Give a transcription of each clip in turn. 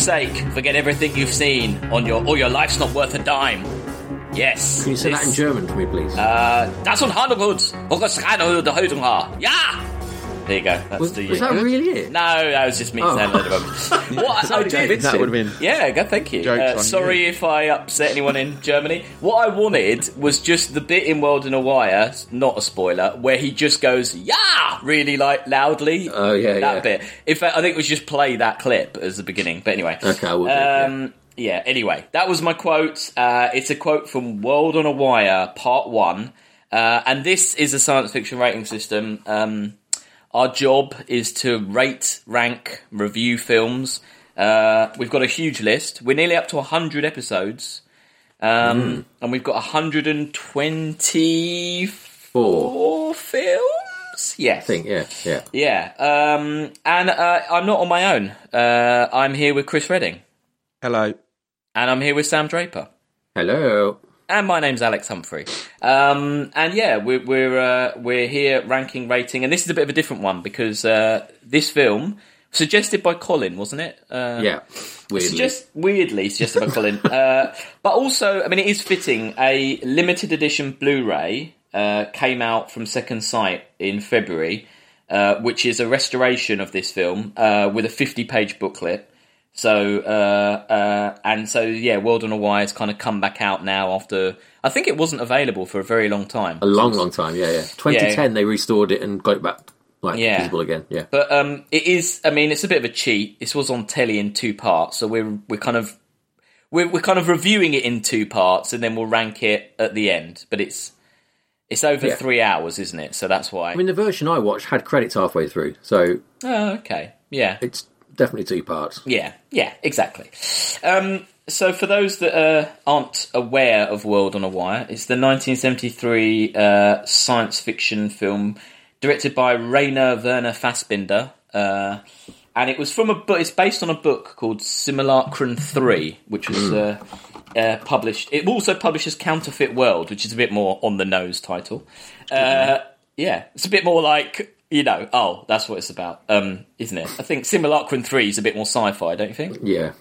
Sake, forget everything you've seen on your or your life's not worth a dime. Yes. Can you say that in German for me, please? Uh, das und Handelgut, Ja. There you go. That's was, the. was that really it? No, that was just me Oh. saying a load of rubbish. What I did, David. That would have been. yeah, good, thank you. Uh, sorry you. if I upset anyone in Germany. What I wanted was just the bit in World in a Wire, not a spoiler, where he just goes, yeah, really like loudly. Oh, yeah, that yeah. bit. In fact, I think we should just play that clip as the beginning. But anyway, Okay, I will do, yeah. um, yeah. Anyway, that was my quote. Uh, it's a quote from World on a Wire, Part One, uh, and this is a science fiction rating system. Um, our job is to rate, rank, review films. Uh, we've got a huge list. We're nearly up to 100 episodes. Um, And we've got 124 Four. films? Yes. I think, yeah, yeah. Yeah. Um, and uh, I'm not on my own. Uh, I'm here with Chris Redding. Hello. And I'm here with Sam Draper. Hello. And my name's Alex Humphrey. Um, and yeah, we're we're uh, we're here ranking, rating, and this is a bit of a different one because uh, this film suggested by Colin, wasn't it? Uh, Yeah. Weirdly. Suggest, weirdly suggested by Colin, uh, but also, I mean, it is fitting. A limited edition Blu-ray uh, came out from Second Sight in February, uh, which is a restoration of this film uh, with a 50-page booklet. So uh, uh, and so, yeah, World on a Wire has kind of come back out now after. I think it wasn't available for a very long time. a long, long time, yeah, yeah. 2010, they restored it and got it back, like, Yeah. visible again, yeah. But um, it is. I mean, it's a bit of a cheat. This was on telly in two parts, so we're we're kind of we're we're kind of reviewing it in two parts, and then we'll rank it at the end. But it's it's over Yeah. three hours, isn't it? So that's why. I mean, the version I watched had credits halfway through, so oh, okay. Yeah. it's definitely two parts. Yeah, yeah, exactly. Um, so, for those that uh, aren't aware of World on a Wire, it's the 1973 uh, science fiction film directed by Rainer Werner Fassbinder, uh, and it was from a book. It's based on a book called Simulacron 3, which was uh, uh, published. It also publishes Counterfeit World, which is a bit more on the nose title. Uh, yeah, it's a bit more like you know. Oh, that's what it's about, um, isn't it? I think Simulacrum Three is a bit more sci-fi, don't you think? Yeah.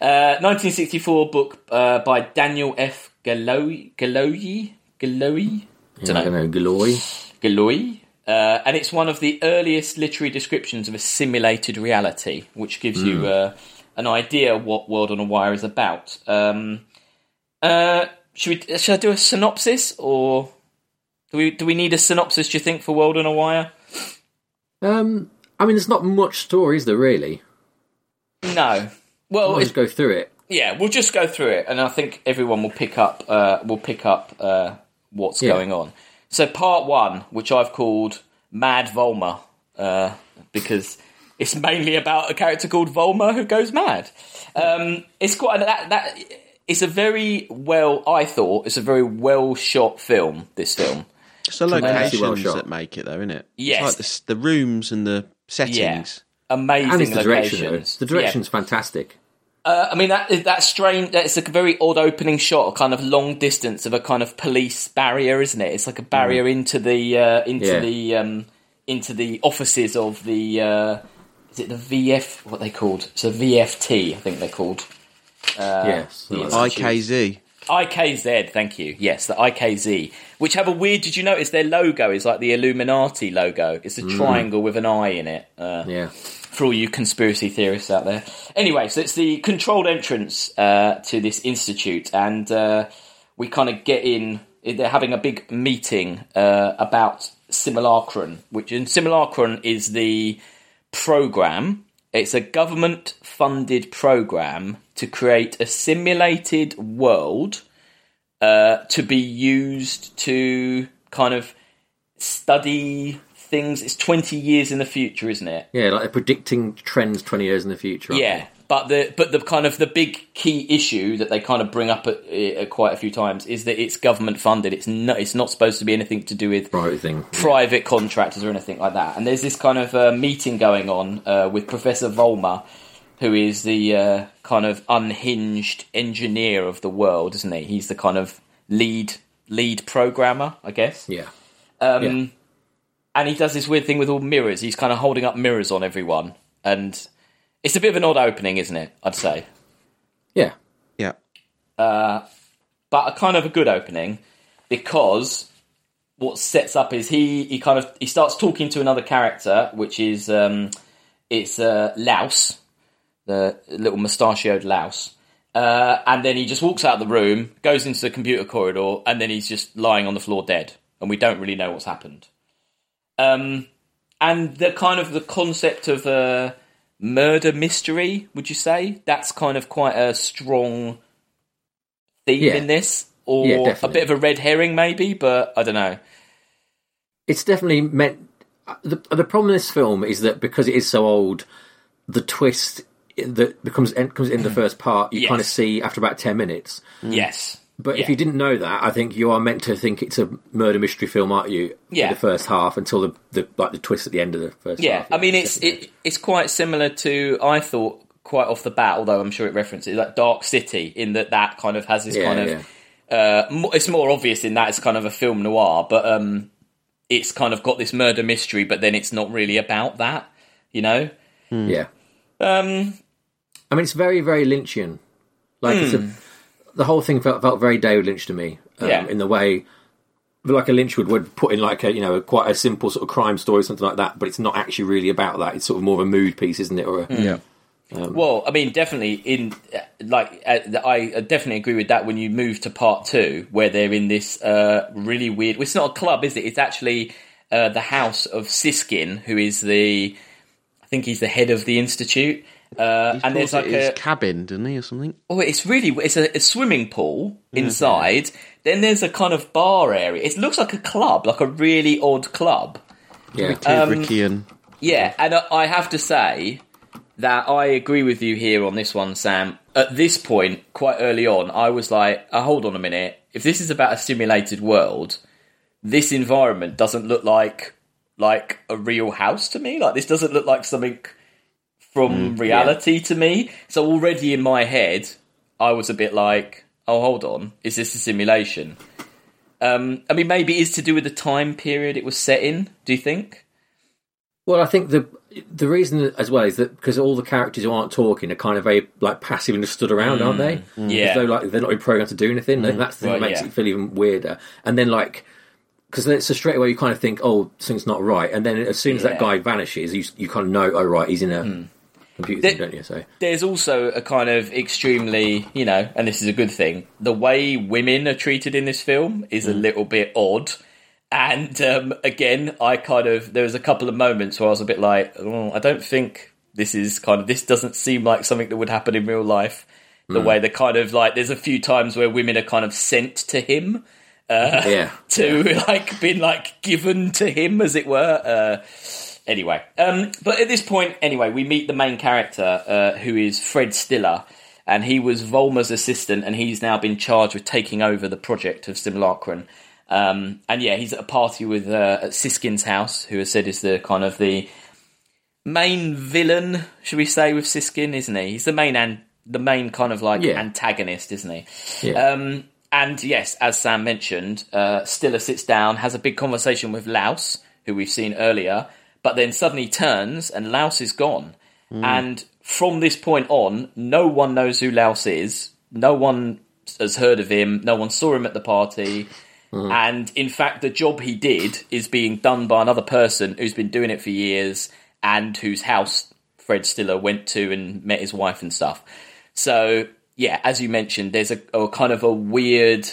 Uh, 1964 book uh, by Daniel F. Galoy, Galoy, Galoy, I don't know, Galoy. Galoy. Uh, and it's one of the earliest literary descriptions of a simulated reality, which gives you uh, an idea what World on a Wire is about. Um, uh, should we? Should I do a synopsis, or do we? Do we need a synopsis? Do you think for World on a Wire? Um, I mean, there's not much story, is there, really? No. Well, I'll just go through it. Yeah, we'll just go through it, and I think everyone will pick up. Uh, will pick up uh, what's Yeah. going on. So, part one, which I've called Mad Volmer, uh, because it's mainly about a character called Volmer who goes mad. Um, it's quite that that. It's a very well. I thought it's a very well shot film. This film. It's the Tremendously well locations that make it, though, isn't it? Yes. It's like the, the rooms and the settings. Amazing And it's the direction, though. The direction's fantastic. Uh, I mean that that strange. That's a very odd opening shot, a kind of long distance of a kind of police barrier, isn't it? It's like a barrier into the uh, into Yeah. the um, into the offices of the uh, is it the VF? What they called? So VFT, I think they're called. yes. the Like. IKZ. IKZ, thank you. Yes, the IKZ, which have a weird. Did you notice their logo is like the Illuminati logo? It's a triangle with an eye in it. Uh, yeah. for all you conspiracy theorists out there. Anyway, so it's the controlled entrance uh, to this institute, and uh, we kind of get in. They're having a big meeting uh, about simulacron, which in simulacron is the program. It's a government-funded program to create a simulated world uh, to be used to kind of study things. It's twenty years in the future, isn't it? Yeah, like predicting trends 20 years in the future. Yeah, but the but the kind of the big key issue that they kind of bring up at, at quite a few times is that it's government funded. It's not it's not supposed to be anything to do with they? Thing. private contractors or anything like that. And there's this kind of uh, meeting going on uh, with Professor Volmer, who is the uh, kind of unhinged engineer of the world, isn't he? He's the kind of lead lead programmer, I guess. Yeah. Um, Yeah. And he does this weird thing with all mirrors. He's kind of holding up mirrors on everyone, and it's a bit of an odd opening, isn't it? I'd say, Yeah. Yeah. but a kind of a good opening because what sets up is he he kind of he starts talking to another character, which is um, it's uh, Lause, the little mustachioed Lause. Uh, and then he just walks out of the room, goes into the computer corridor, and then he's just lying on the floor dead, and we don't really know what's happened. Um, and the kind of the concept of a murder mystery, would you say that's kind of quite a strong theme Yeah. in this, or Yeah, a bit of a red herring, maybe? But I don't know. It's definitely meant. The, the problem in this film is that because it is so old, the twist that becomes comes in the first part, you Yes. kind of see after about ten minutes. Yes, But Yeah. if you didn't know that, I think you are meant to think it's a murder mystery film, aren't you? Yeah. The first half until the, the like the twist at the end of the first Yeah, half. I mean it's it, it's quite similar to I thought quite off the bat, although I'm sure it references like Dark City in that that kind of has this Yeah, kind of uh, it's more obvious in that it's kind of a film noir, but um, it's kind of got this murder mystery, but then it's not really about that, you know. yeah. Um, I mean, it's very, very Lynchian. Like it's Hmm. a, the whole thing felt felt very David Lynch to me. Um, Yeah. In the way, like a Lynch would would put in like a you know quite a simple sort of crime story, something like that. But it's not actually really about that. It's sort of more of a mood piece, isn't it? Or a, Hmm. Yeah. Well, I mean, definitely in uh, like uh, I definitely agree with that. When you move to part two, where they're in this uh, really weird. Well, it's not a club, is it? It's actually uh, the house of Siskin, who is the, I think he's the head of the institute. Uh, and there's like his a cabin, doesn't he, or something? oh, it's really it's a, a swimming pool mm-hmm. inside. Then there's a kind of bar area. It looks like a club, like a really odd club. yeah. Kubrickian. Um, yeah, and I- I have to say that I agree with you here on this one, Sam. At this point, quite early on, I was like, oh, hold on a minute. If this is about a simulated world, this environment doesn't look like like a real house to me. Like this doesn't look like something from mm, reality to me. So already in my head, I was a bit like, oh, hold on, is this a simulation? Um, I mean, maybe it is to do with the time period it was set in. Do you think? Well, I think the the reason as well is that because all the characters who aren't talking are kind of very like passive and just stood around, aren't they? Mm, mm. Yeah. As though like they're not programmed to do anything. And That's the thing Right, that makes yeah. it feel even weirder. And then like because then so straight away you kind of think, oh, something's not right. And then as soon as Yeah. that guy vanishes, you you kind of know, oh right, he's in a computer thing, There- don't you? So there's also a kind of extremely, you know, and this is a good thing. The way women are treated in this film is a little bit odd. And um, again, I kind of there was a couple of moments where I was a bit like, oh, I don't think this is kind of this doesn't seem like something that would happen in real life. The way the kind of like there's a few times where women are kind of sent to him yeah, to like been like given to him as it were uh anyway um but at this point anyway we meet the main character uh who is fred stiller and he was Volmer's assistant and he's now been charged with taking over the project of simulacron um and yeah he's at a party with uh at siskin's house who has said is the kind of the main villain should we say with siskin isn't he he's the main and the main kind of like Yeah. antagonist isn't he yeah. um, and yes, as Sam mentioned, uh, Stiller sits down, has a big conversation with Lause, who we've seen earlier, but then suddenly turns and Lause is gone. Hmm. And from this point on, no one knows who Lause is. No one has heard of him. No one saw him at the party. Uh-huh. And in fact, the job he did is being done by another person who's been doing it for years and whose house Fred Stiller went to and met his wife and stuff. So yeah, as you mentioned, there's a, a kind of a weird,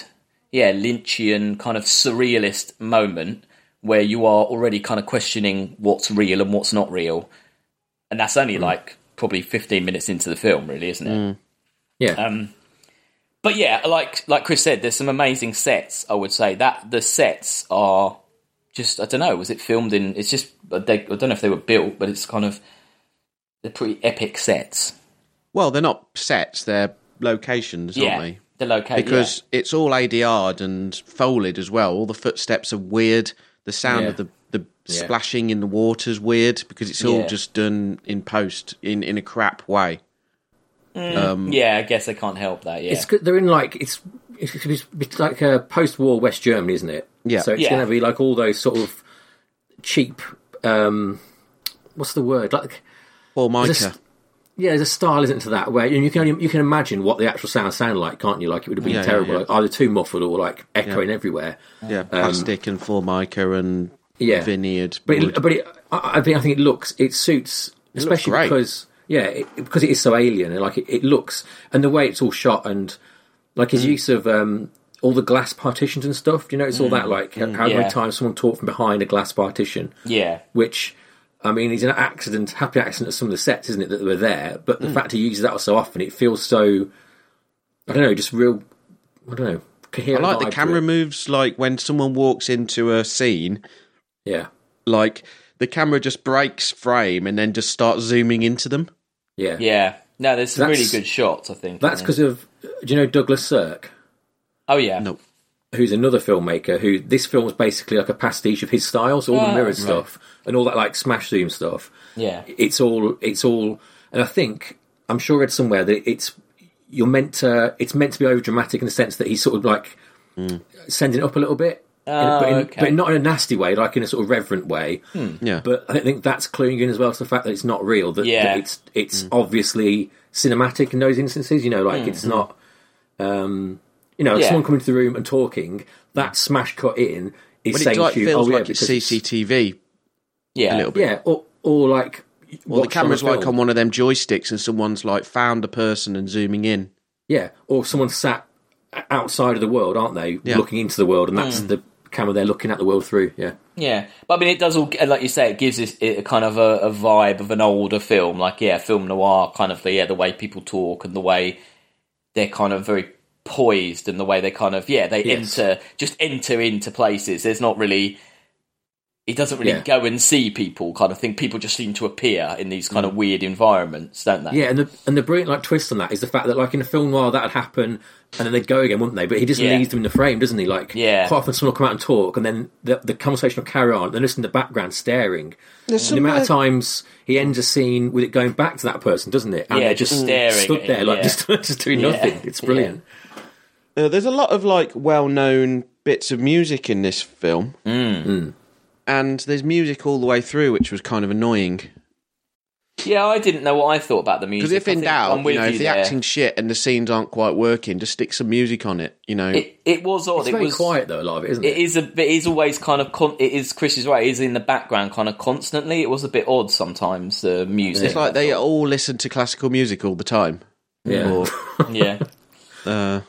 yeah, Lynchian kind of surrealist moment where you are already kind of questioning what's real and what's not real, and that's only like probably 15 minutes into the film, really, isn't it? yeah. Um, but yeah, like like Chris said, there's some amazing sets. I would say that the sets are just I don't know. Was it filmed in? It's just they, I don't know if they were built, but it's kind of they're pretty epic sets. Well, they're not sets; they're locations, yeah, aren't they? the location Because it's all ADR'd and folded as well. All the footsteps are weird. The sound Yeah. of the the Yeah. splashing in the water's weird because it's all Yeah. just done in post in in a crap way. um yeah, I guess they can't help that. Yeah, It's good. They're in like it's it's, it's, it's like a post-war West Germany, isn't it? Yeah. So it's Yeah. going to be like all those sort of cheap. um What's the word? Like Formica. Just- yeah, there's a style, isn't to that? Where you can only, you can imagine what the actual sound sounded like, can't you? Like it would have been Yeah, yeah, terrible, yeah. like, either too muffled or like echoing everywhere. Yeah, plastic and formica and Yeah. vineyard. But it, but it, I, I think I think it looks it suits, especially great. because yeah, it, because it is so alien and like it, it looks and the way it's all shot and like Mm. his use of um, all the glass partitions and stuff. Do you notice all that? Like how Mm. Yeah. many times someone talked from behind a glass partition, Yeah, which. I mean, it's an accident, happy accident of some of the sets, isn't it, that they were there? But Mm. the fact he uses that so often, it feels so, I don't know, just real, I don't know, I like the camera moves, like when someone walks into a scene, Yeah, like the camera just breaks frame and then just starts zooming into them. yeah, yeah. No, there's some really good shots. I think That's because of, do you know Douglas Sirk? oh yeah, No. Who's another filmmaker who this film is basically like a pastiche of his style. So all the Oh, mirror right. stuff and all that like smash zoom stuff. yeah, It's all it's all and I think I'm sure I read somewhere that it's you're meant to it's meant to be over dramatic in the sense that he's sort of like sending it up a little bit. in- Oh, but, in, okay. but not in a nasty way, like in a sort of reverent way. Yeah, But I think that's cluing in as well to the fact that it's not real. That, Yeah. that it's it's obviously cinematic in those instances. You know, like Hmm. it's not. Um, you know, Yeah. someone coming to the room and talking. That smash cut in is but it saying like to you, feels "Oh yeah," like it's because CCTV yeah, a little bit. yeah, or or like. Well, the what's on camera's like on one of them joysticks, and someone's like found a person and zooming in. Yeah, or someone sat outside of the world, aren't they? Yeah. Looking into the world, and that's Hmm. the camera they're looking at the world through. Yeah, Yeah, but I mean, it does all, like you say, it gives it it a kind of a, a vibe of an older film, like yeah, film noir, kind of the yeah, the way people talk and the way they're kind of very poised and the way they kind of yeah, they Yes. enter just enter into places. There's not really. He doesn't really Yeah. go and see people, kind of thing. People just seem to appear in these kind of weird environments, don't they? Mm. yeah, and the and the brilliant like twist on that is the fact that like in a film noir that'd happen, and then they'd go again, wouldn't they? But he just Yeah. leaves them in the frame, doesn't he? Like Yeah. quite often someone will come out and talk, and then the the conversation will carry on. Then just in the background staring. There's And the amount of times he ends a scene with it going back to that person, doesn't it? And Yeah, they're just just staring stood there, like yeah. just just doing Yeah. nothing. It's brilliant. Uh, there's a lot of like well-known bits of music in this film, Mm. and there's music all the way through, which was kind of annoying. yeah. I didn't know what I thought about the music. Because if in doubt, I'm with you know, if the there. acting's shit and the scenes aren't quite working, just stick some music on it. You know, it, it was odd. It's it very was quiet though, a lot of it, isn't It it? is a bit. It is always kind of. Con- it is Chris is right. It is in the background, kind of constantly. It was a bit odd sometimes. The music. it's like they all listen to classical music all the time. Yeah. Or, yeah. uh,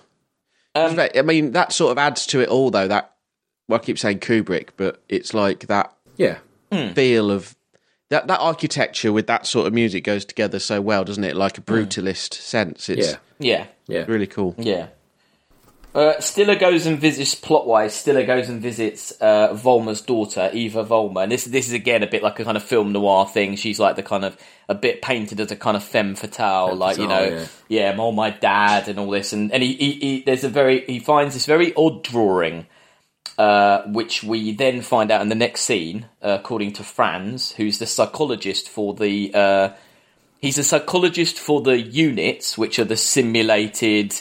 Um, I mean, that sort of adds to it all, though. That well, I keep saying Kubrick, but it's like that Yeah. feel of that that architecture with that sort of music goes together so well, doesn't it? Like a brutalist sense. It's Yeah. yeah. Yeah. really cool. Yeah. Uh, Stiller goes and visits plot-wise. Stiller goes and visits uh, Volmer's daughter, Eva Volmer, and this this is again a bit like a kind of film noir thing. She's like the kind of a bit painted as a kind of femme fatale, like you know, yeah, I'm all my dad and all this. And and he, he, he there's a very he finds this very odd drawing, uh, which we then find out in the next scene, uh, according to Franz, who's the psychologist for the. Uh, he's a psychologist for the units, which are the simulated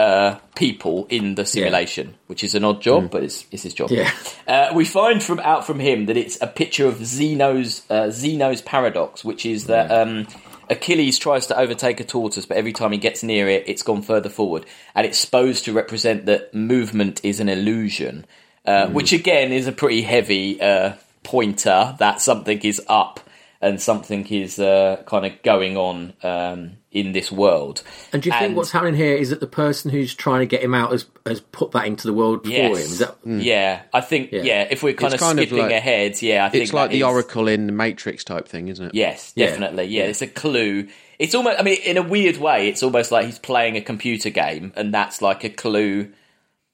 uh, people in the simulation, which is an odd job, but it's, it's his job. Yeah. Uh, we find from out from him that it's a picture of Zeno's uh, Zeno's paradox, which is that um, Achilles tries to overtake a tortoise, but every time he gets near it, it's gone further forward, and it's supposed to represent that movement is an illusion, uh, which again is a pretty heavy uh, pointer that something is up and something is uh, kind of going on um, in this world. And do you think what's happening here is that the person who's trying to get him out has, has put that into the world for him? Is that, Yeah, I think yeah. Yeah. if we're kind It's of kind of skipping like- ahead, yeah, I think It's like that the is- Oracle in the Matrix type thing, isn't it? Yes, Yeah. definitely. Yeah, it's a clue. It's almost. I mean, in a weird way, it's almost like he's playing a computer game, and that's like a clue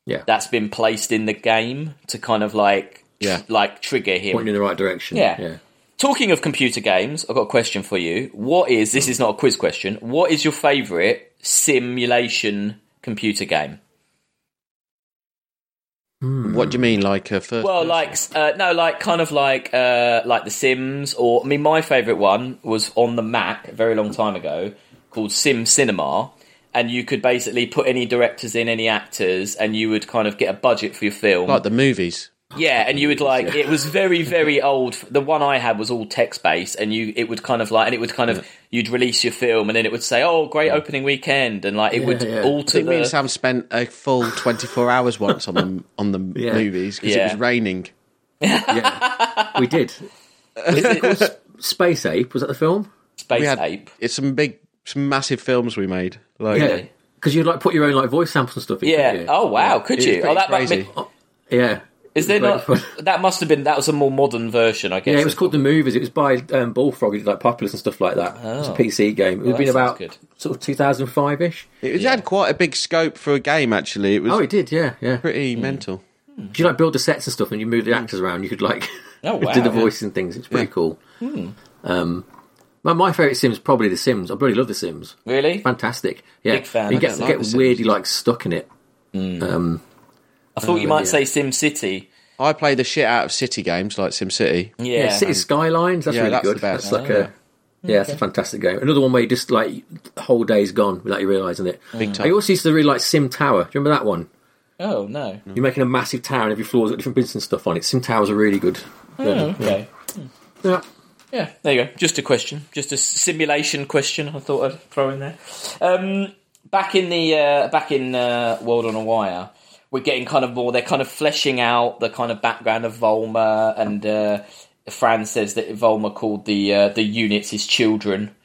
yeah, that's been placed in the game to kind of like, Yeah. like trigger him. pointing in the right direction. Yeah. yeah. Talking of computer games, I've got a question for you. What is this? Is not a quiz question. What is your favourite simulation computer game? What do you mean, like a first? Well, person? like uh, no, like kind of like uh, like The Sims, or I mean, my favourite one was on the Mac a very long time ago called Sim Cinema, and you could basically put any directors in, any actors, and you would kind of get a budget for your film. like the movies. Yeah, and you would like it was very very old. The one I had was all text based, and you it would kind of like and it would kind of you'd release your film, and then it would say, "Oh, great opening weekend," and like it would yeah. I alter think me and. Sam spent a full 24 hours once on the on the Yeah. movies because Yeah. it was raining. Yeah, we did. Is it Space Ape was that the film? Space We had Ape? it's some big, some massive films we made. Like, Yeah, because you'd like put your own like voice samples and stuff. in, Yeah. you? Oh wow, could you? Oh, that crazy. Might be, yeah. Is there not? fun. That must have been. That was a more modern version, I guess. Yeah, it was called the movies. It was by um, Bullfrog, who did like Populous and stuff like that. It was a PC game. It would have Oh. been about good. sort of 2005 ish. It was- had quite a big scope for a game. Actually, it was Oh, it did. Yeah, yeah. pretty mental. Do you like build the sets and stuff, and you move the actors around? You could like Oh, do wow. the voice and things. It's pretty cool. Um, my, my favorite Sims probably The Sims. I really love The Sims. Really? Fantastic. Yeah, Big fan. You I get, don't like get The Sims. weirdly like stuck in it. Um, I thought you might yeah. say Sim City. I play the shit out of city games like SimCity. Yeah. yeah, City Skylines. That's Yeah, really that's good. the best. That's like Oh, a yeah, it's a fantastic game. Another one where you just like the whole day's gone without you realising it. Big time. I also used to really like Sim Tower. Do you remember that one? Oh no. You're making a massive tower and every floor's got different bits and stuff on it. Sim Towers are really good. Oh, okay. Yeah. Yeah, there you go. Just a question, just a simulation question. I thought I'd throw in there. Um, back in the uh, back in uh, World on a Wire, we're getting kind of more. They're kind of fleshing out the kind of background of Volmer, and uh, Fran says that Volmer called the uh, the units his children,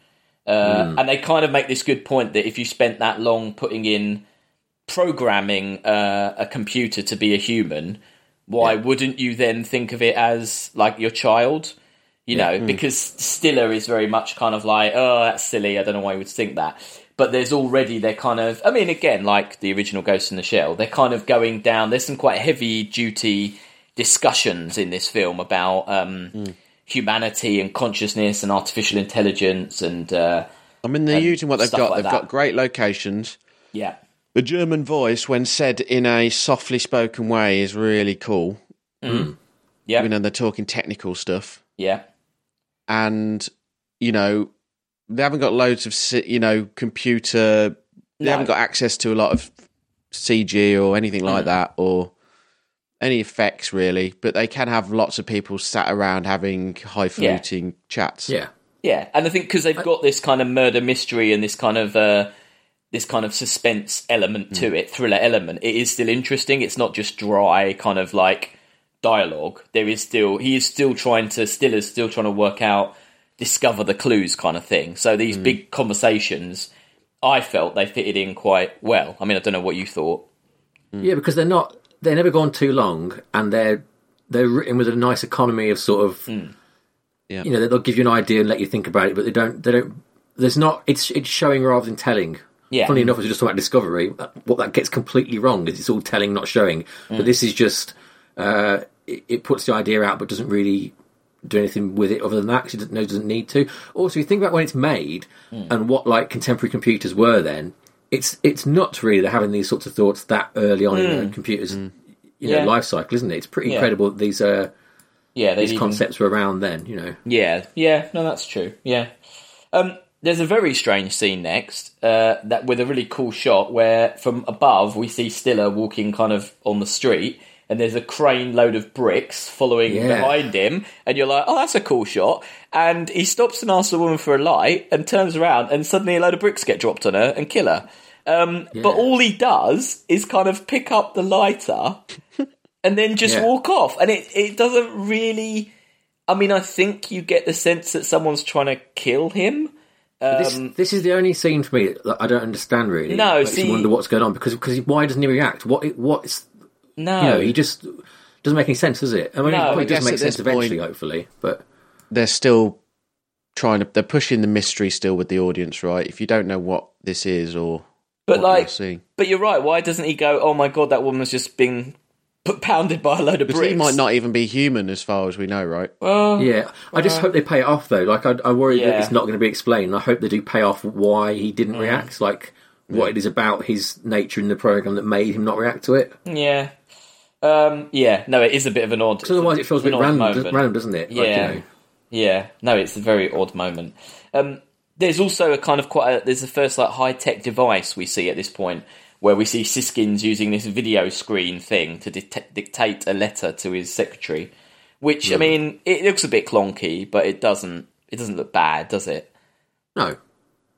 uh, and they kind of make this good point that if you spent that long putting in programming uh, a computer to be a human, why wouldn't you then think of it as like your child? You know, because Stiller is very much kind of like, oh, that's silly. I don't know why you would think that. But there's already they're kind of, I mean, again, like the original Ghost in the Shell, they're kind of going down. There's some quite heavy duty discussions in this film about um, humanity and consciousness and artificial intelligence and uh, I mean, they're using what they've got. like they've that. got great locations. yeah, The German voice, when said in a softly spoken way, is really cool. yeah, You know, they're talking technical stuff, yeah, and you know, they haven't got loads of you know computer. They No. haven't got access to a lot of CG or anything Mm. like that, or any effects really. But they can have lots of people sat around having high highfalutin chats. Yeah. Yeah, and I think because they've got this kind of murder mystery and this kind of uh, this kind of suspense element to it, thriller element, it is still interesting. It's not just dry kind of like dialogue. There is still he is still trying to still is still trying to work out, discover the clues kind of thing. So these hmm. big conversations, I felt they fitted in quite well. I mean, I don't know what you thought. Hmm. Yeah, because they're not they're never gone too long, and they're they're written with a nice economy of sort of, hmm. Yeah. you know, they'll give you an idea and let you think about it, but they don't they don't. There's not it's it's showing rather than telling. Yeah. Funny enough, as we just talking about discovery, uh, what that gets completely wrong is it's all telling, not showing. But this is just uh, it, it puts the idea out, but doesn't really do anything with it other than that because it doesn't, no, it doesn't need to. Also, you think about when it's made and what like contemporary computers were then. It's it's not really. They're having these sorts of thoughts that early on in the computers, you know, Yeah. life cycle, isn't it? It's pretty Yeah. incredible that these uh, Yeah, they these concepts were around then. You know, Yeah, yeah, no, that's true. Yeah, um, there's a very strange scene next uh, that with a really cool shot where from above we see Stiller walking kind of on the street, and there's a crane load of bricks following Yeah. behind him, and you're like, oh, that's a cool shot. And he stops and asks the woman for a light, and turns around, and suddenly a load of bricks get dropped on her and kill her. Um, But all he does is kind of pick up the lighter and then just Yeah. walk off, and it it doesn't really. I mean, I think you get the sense that someone's trying to kill him. this this is the only scene for me that I don't understand really. Um, No, Makes see- you wonder what's going on because because why doesn't he react? What what's No, you know he just doesn't make any sense, does it? I mean, No, it does guess make sense eventually, point- hopefully, but. they're still trying to they're pushing the mystery still with the audience right if you don't know what this is or but what like, you're but you're right. Why doesn't he go? Oh my god, that woman's just been pounded by a load of because bricks. he might not even be human as far as we know right Well, Yeah, I just hope they pay it off though. Like I, I worry that it's not going to be explained. I hope they do pay off why he didn't mm. react. Like what it is about his nature in the program that made him not react to it. yeah, um, yeah. No, it is a bit of an odd. Because otherwise, it feels a bit random, moment. random, doesn't it? Like, Yeah. you know, Yeah, no, it's a very odd moment. Um, there's also a kind of quite. A, there's the first like high tech device we see at this point, where we see Siskins using this video screen thing to dict- dictate a letter to his secretary. Which I mean, it looks a bit clonky, but it doesn't. It doesn't look bad, does it? No,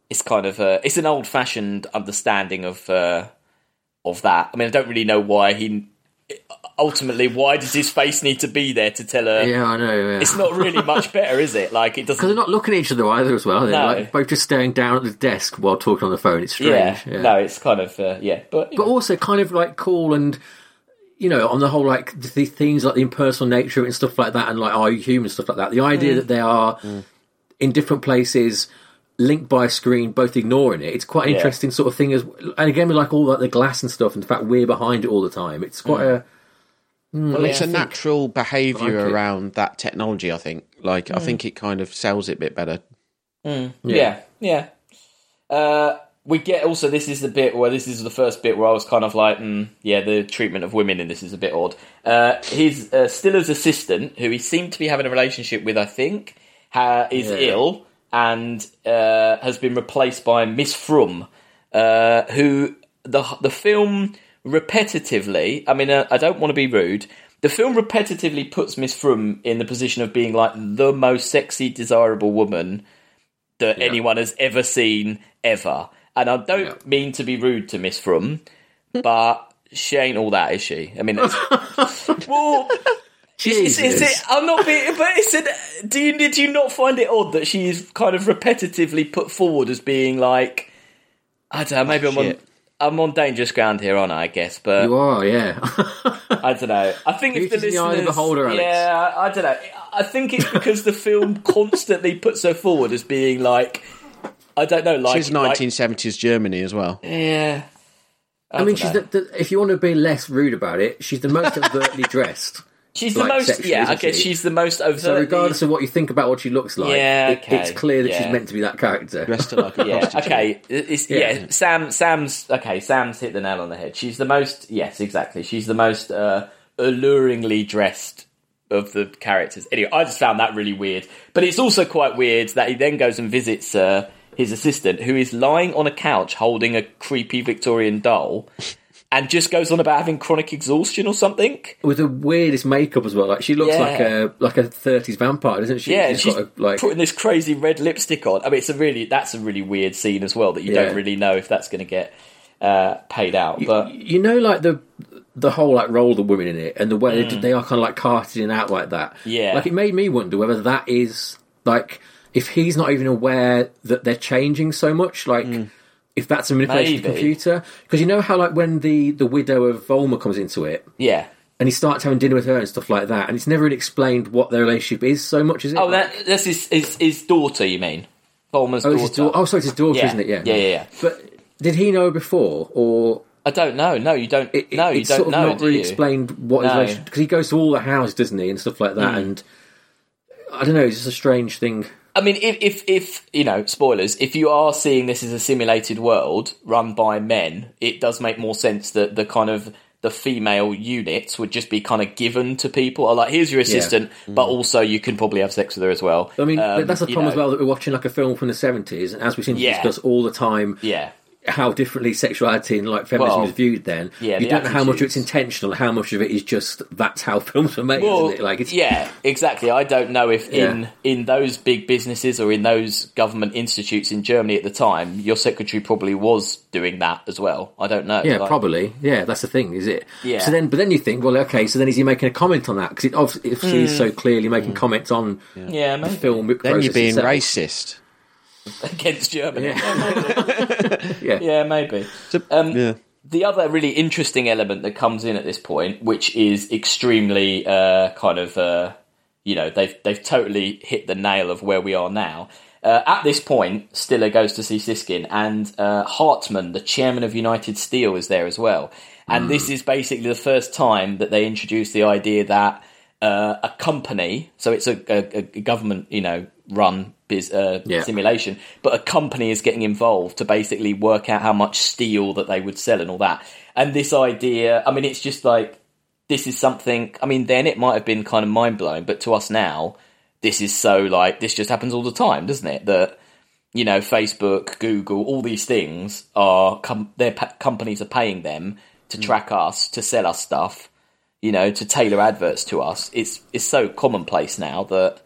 It's kind of a. It's an old-fashioned understanding of uh, of that. I mean, I don't really know why he. Ultimately, why does his face need to be there to tell her? yeah, I know. Yeah. It's not really much better, is it? Like it doesn't. Because they're doesn't. looking at each other either as well. They're No. like both just staring down at the desk while talking on the phone. It's Yeah, strange. no, it's kind of uh, yeah, but, but also kind of like cool and you know on the whole like the, themes like the impersonal nature and stuff like that and like are you human stuff like that the idea that they are in different places linked by a screen both ignoring it it's quite an Yeah. interesting sort of thing as and again we like all like the glass and stuff and the fact we're behind it all the time it's quite a Well, it's yeah, a I natural behaviour like it. around that technology. I think. Like, I think it kind of sells it a bit better. yeah, yeah. Uh, we get also this is the bit where this is the first bit where I was kind of like, mm, yeah, the treatment of women in this is a bit odd. Uh, his uh, Stiller's assistant, who he seemed to be having a relationship with, I think, ha- is Yeah. ill and uh, has been replaced by Miss Fromm, uh, who the the film repetitively. I mean, uh, I don't want to be rude. The film repetitively puts Miss Fromm in the position of being like the most sexy, desirable woman that anyone has ever seen ever. And I don't Yeah. mean to be rude to Miss Fromm, but she ain't all that, is she? I mean, it's, well, is, is it? I'm not being, but is it? Do you did you not find it odd that she is kind of repetitively put forward as being like? I don't know. Maybe I'm on. I'm on dangerous ground here, aren't I? I guess, but you are yeah I don't know. I think if the Beauty's in the eye of the listeners, beholder, Alex. yeah, I don't know. I think it's because the film constantly puts her forward as being like, I don't know, like She's like- 1970s Germany as well. yeah. I, mean she's the, the, if you want to be less rude about it she's the most overtly dressed she's the most. sexually, Yeah, I guess she? she's the most overtly. so regardless of what you think about what she looks like Yeah, it- okay, it's clear that yeah. she's meant to be that character Dressed her like a yeah, prostitute. okay. It's, yeah. Yeah. Sam. Sam's okay. Sam's hit the nail on the head. She's the most. Yes, exactly. She's the most uh, alluringly dressed of the characters. Anyway, I just found that really weird. But it's also quite weird that he then goes and visits uh, his assistant, who is lying on a couch holding a creepy Victorian doll. And just goes on about having chronic exhaustion or something. with the weirdest makeup as well. Like she looks Yeah. like a like a thirties vampire, doesn't she? Yeah, she's got a, like putting this crazy red lipstick on. I mean, it's a really that's a really weird scene as well that you Yeah. don't really know if that's going to get uh, paid out. But you know, like the the whole like role of the women in it and the way they, they are kind of like carted in out like that. Mm. Yeah. like it made me wonder whether that is like if he's not even aware that they're changing so much, like. If that's a manipulation of the Mm. Computer, because you know how like when the the widow of Volmer comes into it, yeah. and he starts having dinner with her and stuff like that, and it's never really explained what their relationship is so much, is it? Oh, that, that's his, his his daughter. You mean Volmer's oh, daughter? it's his daughter. oh, sorry, it's his daughter, yeah. isn't it? Yeah, yeah, yeah, yeah. But did he know before, or I don't know. No, you don't. it, no, you it's don't sort of know. not really you? explained what his No. Relationship because he goes to all the houses, doesn't he, and stuff like that. And I don't know, it's just a strange thing. I mean, if, if if you know, spoilers. If you are seeing this as a simulated world run by men, it does make more sense that the kind of the female units would just be kind of given to people. Or like, here's your assistant, but also you can probably have sex with her as well. I mean, Um, that's the you problem as well that we're watching like a film from the seventies, and as we seem to Yeah. discuss all the time, Yeah, how differently sexuality and like feminism Well, is viewed. Then yeah, you the don't know how much of it's intentional, how much of it is just that's how films are made, Well, isn't it? Like it's yeah, exactly. I don't know if in Yeah. in those big businesses or in those government institutes in Germany at the time, your secretary probably was doing that as well. I don't know. Yeah, Like, probably. Yeah, that's the thing, is it? Yeah. So then, but then you think, well, okay, so then is he making a comment on that? Because it obviously, if he's so hmm. clearly making hmm. comments on Yeah, the film, Then you're being itself. racist. against Germany. Yeah. yeah. Yeah, maybe. Um, Yeah. the other really interesting element that comes in at this point, which is extremely uh, kind of, uh, you know, they've they've totally hit the nail of where we are now. Uh, at this point, Stiller goes to see Siskin, and uh, Hartman, the chairman of United Steel, is there as well. And this is basically the first time that they introduce the idea that uh, a company, so it's a, a, a government, you know, run biz, uh, Yeah. simulation, but a company is getting involved to basically work out how much steel that they would sell and all that. And this idea, I mean, it's just like this is something. I mean, then it might have been kind of mind blowing, but to us now, this is so like this just happens all the time, doesn't it? That you know, Facebook, Google, all these things are com- their pa- companies are paying them to track us, to sell us stuff, you know, to tailor adverts to us. It's it's so commonplace now that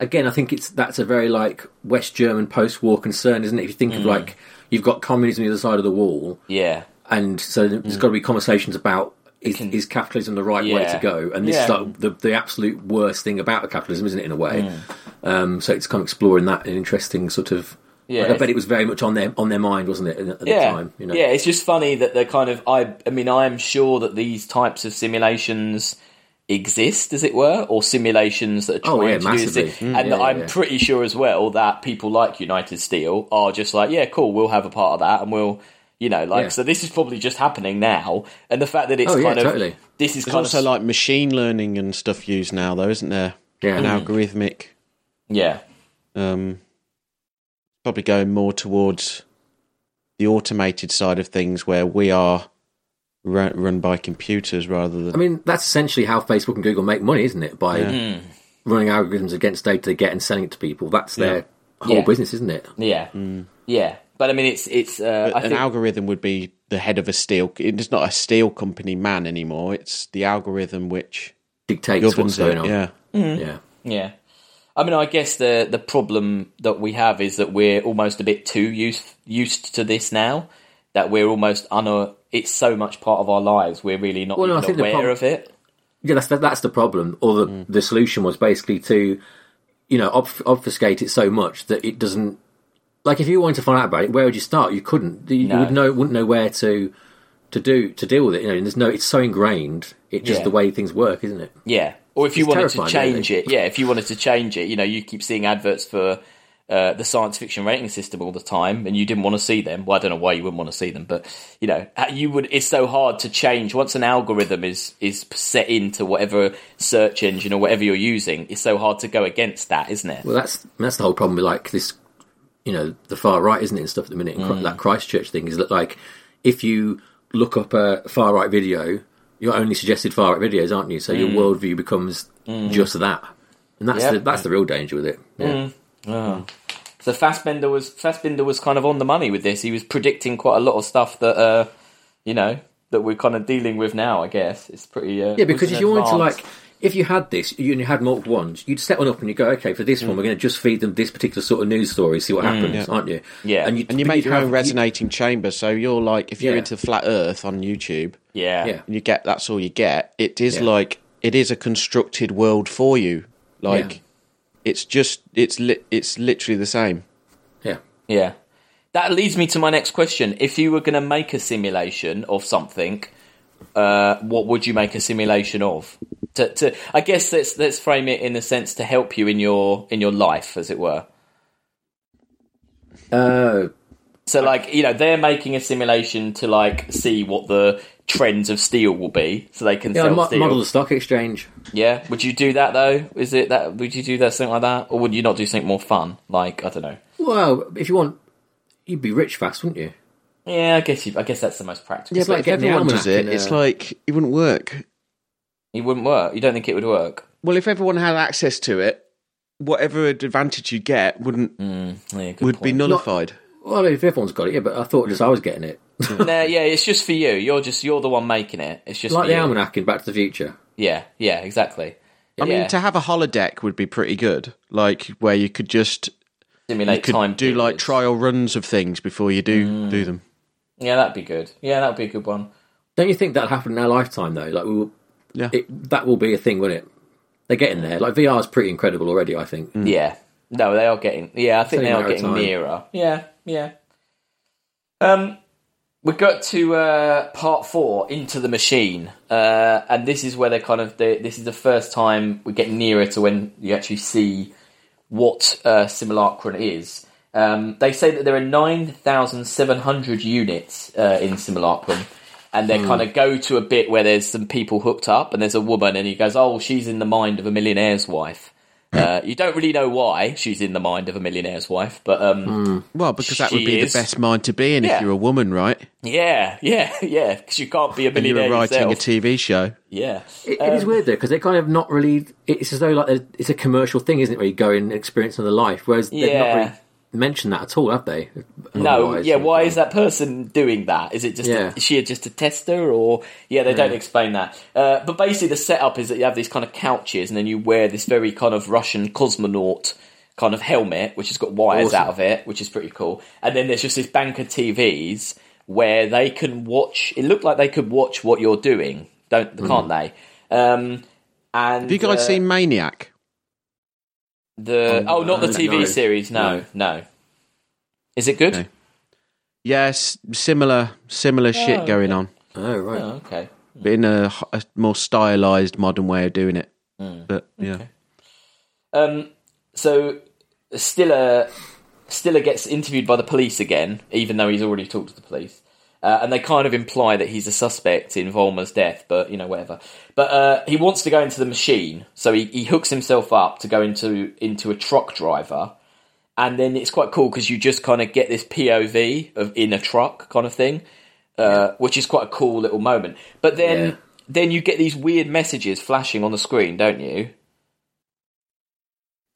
again, I think it's that's a very like West German post-war concern, isn't it? If you think of hmm. like you've got communism on the other side of the wall, yeah, and so there's hmm. got to be conversations about is, can- is capitalism the right way to go? And this Yeah. is like the the absolute worst thing about the capitalism, isn't it? In a way, hmm. um, so it's kind of exploring that in an interesting sort of. Yeah, like, I bet it was very much on their on their mind, wasn't it, at the yeah, time? You know, yeah. It's just funny that they're kind of. I I mean, I'm sure that these types of simulations exist, as it were, or simulations that are Oh, trying yeah, to do this thing. Mm, and yeah, I'm yeah. pretty sure as well that people like United Steel are just like, yeah, cool, we'll have a part of that, and we'll. You know, like Yeah. so. This is probably just happening now, and the fact that it's Oh, yeah, kind of totally. this is There's kind also of like machine learning and stuff used now, though, isn't there? Yeah. An Mm. algorithmic. yeah, Um, probably going more towards the automated side of things, where we are run, run by computers rather than. I mean that's essentially how Facebook and Google make money, isn't it? By Hmm. running algorithms against data they get and selling it to people. That's their whole Yeah. business, isn't it? yeah, yeah. But I mean, it's it's. Uh, I an think, algorithm would be the head of a steel. It's not a steel company man anymore. It's the algorithm which Dictates what's going it. on. Yeah. yeah. Yeah. I mean, I guess the the problem that we have is that we're almost a bit too used used to this now. That we're almost un. It's so much part of our lives. We're really not Well, no, even aware of it. Yeah, that's the, that's the problem. Or the Mm. the solution was basically to, you know, obf- obfuscate it so much that it doesn't. Like, if you wanted to find out about it, where would you start? You couldn't. You No. would know, wouldn't know where to to do to deal with it. You know, and there's no. It's so ingrained. It's just Yeah. the way things work, isn't it? Yeah. Or if you It's wanted to change really. it, yeah. If you wanted to change it, you know, you keep seeing adverts for. Uh, the science fiction rating system all the time, and you didn't want to see them. Well, I don't know why you wouldn't want to see them, but you know, you would. It's so hard to change once an algorithm is is set into whatever search engine or whatever you're using. It's so hard to go against that, isn't it? Well, that's that's the whole problem with like this, you know, the far right, isn't it, and stuff at the minute. And Chri- mm. That Christchurch thing is that like, if you look up a far right video, you're only suggested far right videos, aren't you? So your mm. worldview becomes mm. just that, and that's Yep. the that's the real danger with it. Yeah. Oh. So Fassbinder was Fassbinder was kind of on the money with this. He was predicting quite a lot of stuff that uh, you know that we're kind of dealing with now. I guess it's pretty. Uh, Yeah, because if an you wanted to like, if you had this, you and you had multiple ones, you'd set one up and you go, okay, for this one, we're going to just feed them this particular sort of news story, see what happens, aren't you? Yeah. and you, And you make your have- own resonating chamber. So you're like, if you're Yeah. into flat Earth on YouTube, yeah, Yeah. and you get that's all you get. It is Yeah. like it is a constructed world for you. Like Yeah. It's just it's li- it's literally the same. yeah. Yeah. That leads me to my next question. If you were going to make a simulation of something, uh, what would you make a simulation of? To, to, I guess let's let's frame it in a sense to help you in your in your life, as it were. Uh, So, like, you know, they're making a simulation to like see what the trends of steel will be, so they can yeah, sell mo- steel. model the stock exchange. Yeah, would you do that though? Is it that? Would you do that something like that, or would you not do something more fun? Like, I don't know. Well, if you want, you'd be rich fast, wouldn't you? Yeah, I guess you, I guess that's the most practical. It's but like if everyone does it, in, it's uh, like it wouldn't work. It wouldn't work. You don't think it would work? Well, if everyone had access to it, whatever advantage you get wouldn't mm, Yeah, good would be point. nullified. Well, if everyone's got it, yeah, but I thought just I was getting it. Nah, yeah, it's just for you. You're just you're the one making it. It's just like for the you. almanac in Back to the Future. Yeah, yeah, exactly. I Yeah. mean, to have a holodeck would be pretty good. Like where you could just Simulate you could time. do like trial runs of things before you do do them. Yeah, that'd be good. Yeah, that'd be a good one. Don't you think that'll happen in our lifetime though? Like we will, Yeah. it, that will be a thing, won't it? They're getting there. Like VR is pretty incredible already. I think. Yeah. No, they are getting. Yeah, I think only they are getting time. nearer. Yeah, yeah. Um, we got to uh, part four, into the machine, uh, and this is where they kind of. They, this is the first time we get nearer to when you actually see what uh, simulacrum is. Um, they say that there are nine thousand seven hundred units uh, in simulacrum. And they kind of go to a bit where there's some people hooked up, and there's a woman, and he goes, "Oh, she's in the mind of a millionaire's wife." Uh, you don't really know why she's in the mind of a millionaire's wife, but um, Well, because that would be is. the best mind to be in Yeah. if you're a woman, right? yeah, yeah, yeah, because you can't be a And you millionaire were writing yourself. a TV show. yeah, It, it is weird though because they're kind of not really. It's as though like it's a commercial thing, isn't it? Where you go and experience another life, whereas they're not Yeah. really mentioned that at all, have they? No, yeah. Why is that person doing that? Is it just Yeah. a, is she just a tester, or yeah? They don't explain that. Uh, but basically, the setup is that you have these kind of couches, and then you wear this very kind of Russian cosmonaut kind of helmet, which has got wires Awesome. out of it, which is pretty cool. And then there's just this bank of TVs where they can watch. It looked like they could watch what you're doing, don't can't they? Um, and Have you guys uh, seen Maniac? The? Oh, not the TV no. series. No, no. Is it good? No. Yes, similar similar shit okay. going on, Oh right. Oh, okay. but in a more stylized, modern way of doing it. Hmm. But yeah, Um, so Stiller Stiller gets interviewed by the police again, even though he's already talked to the police. Uh, and they kind of imply that he's a suspect in Volmer's death, but you know, whatever. But uh, he wants to go into the machine, so he, he hooks himself up to go into into a truck driver, and then it's quite cool because you just kind of get this POV of in a truck kind of thing, uh, which is quite a cool little moment. But then Yeah. then you get these weird messages flashing on the screen, don't you?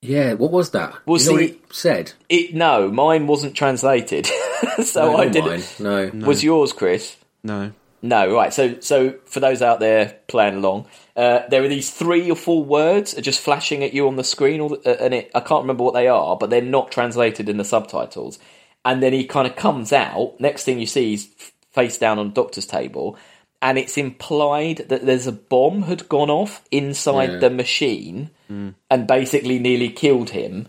Yeah. What was that? Well, you know what see- it said. It no, mine wasn't translated, so No, I didn't. mine. No. Was yours, Chris? no. No, right. So, so for those out there playing along, uh, there are these three or four words are just flashing at you on the screen, the, uh, and it, I can't remember what they are, but they're not translated in the subtitles. And then he kind of comes out. Next thing you see, he's face down on the doctor's table, and it's implied that there's a bomb had gone off inside Yeah. the machine and basically nearly killed him.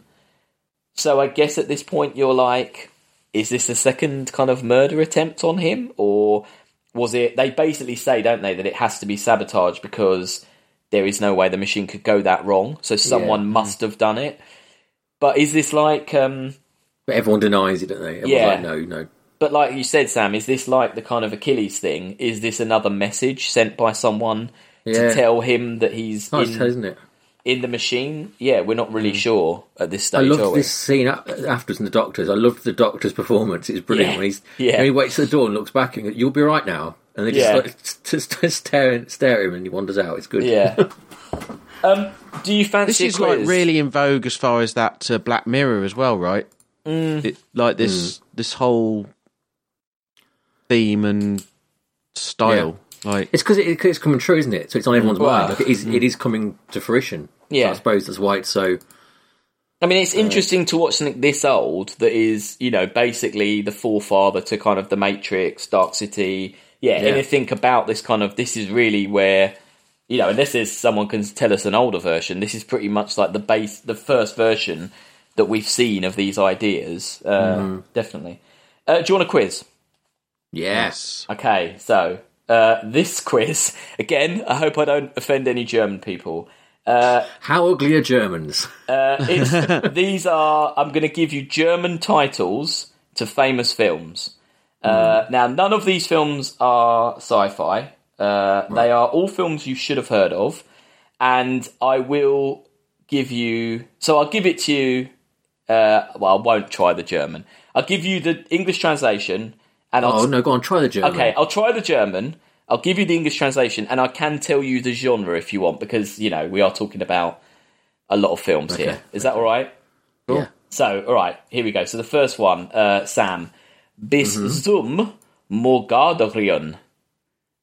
So I guess at this point you're like, is this a second kind of murder attempt on him, or was it? They basically say, don't they, that it has to be sabotage because there is no way the machine could go that wrong. So someone must have done it. But is this like? um But everyone denies it, don't they? Everyone's Yeah. like, no, no. But like you said, Sam, is this like the kind of Achilles thing? Is this another message sent by someone to tell him that he's Nice, in, isn't it? in the machine? Yeah, we're not really sure at this stage. are love we? this scene a- afterwards in the doctor's. I loved the doctor's performance. It's brilliant Yeah. when he's Yeah. when he waits at the door and looks back and goes, "You'll be right now," and they just Yeah. like, just, just stare stare at him and he wanders out. It's good. Yeah. um, do you fancy This is like really in vogue as far as that uh, Black Mirror as well, right? Mm. It, like this this whole theme and style. Like It's because it, it's coming true, isn't it? So it's on everyone's Well, mind. Like it is, it is coming to fruition. So Yeah. I suppose that's why it's so. I mean, it's interesting to watch something this old that is, you know, basically the forefather to kind of the Matrix, Dark City. Yeah, Yeah. anything about this kind of this is really where, you know, unless there's someone can tell us an older version, this is pretty much like the base, the first version that we've seen of these ideas. Uh, Definitely. Uh, do you want a quiz? Yes. Okay, so uh, this quiz again. I hope I don't offend any German people. How ugly are Germans? Uh, it's, these are. I'm going to give you German titles to famous films. Uh, Now, none of these films are sci-fi. Uh, They are all films you should have heard of, and I will give you. So I'll give it to you. Uh, well, I won't try the German. I'll give you the English translation, and I'll Oh no, go on, try the German. Okay, I'll try the German. I'll give you the English translation, and I can tell you the genre if you want, because you know we are talking about a lot of films here. Is that all right? Yeah. So, all right, here we go. So the first one, uh, Sam, bis zum Morgadorion.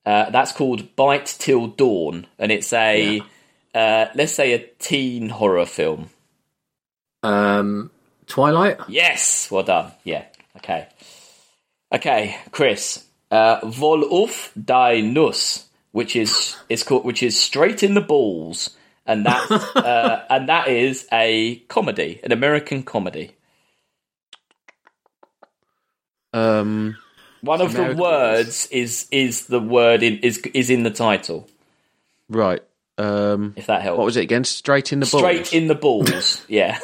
Uh, that's called Bite Till Dawn, and it's a uh, let's say a teen horror film. Um, Twilight. Yes, well done. Yeah, okay, okay, Chris. Uh, Voll auf die Nuss, which is is called which is straight in the balls, and that uh, and that is a comedy, an American comedy. um One of American the words is is the word in is is in the title. right. Um If that helps. what was it again? Straight in the balls. Straight in the balls. yeah.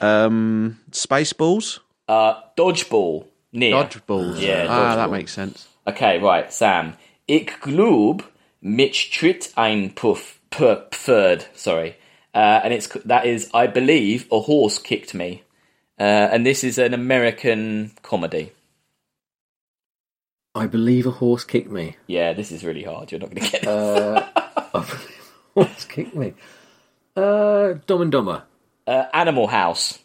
um Spaceballs? Uh, dodgeball. Near. Dodgeballs. Yeah, Ah, that makes sense. Okay, right, Sam. Ich glaub, mich tritt ein Puff, P- Pferd. Sorry, uh, and it's that is, I believe, a horse kicked me, uh, and this is an American comedy. I believe a horse kicked me. Yeah, this is really hard. You're not going to get it. Uh, I believe a horse kicked me. Uh, Dumb and Dumber. Uh, Animal House.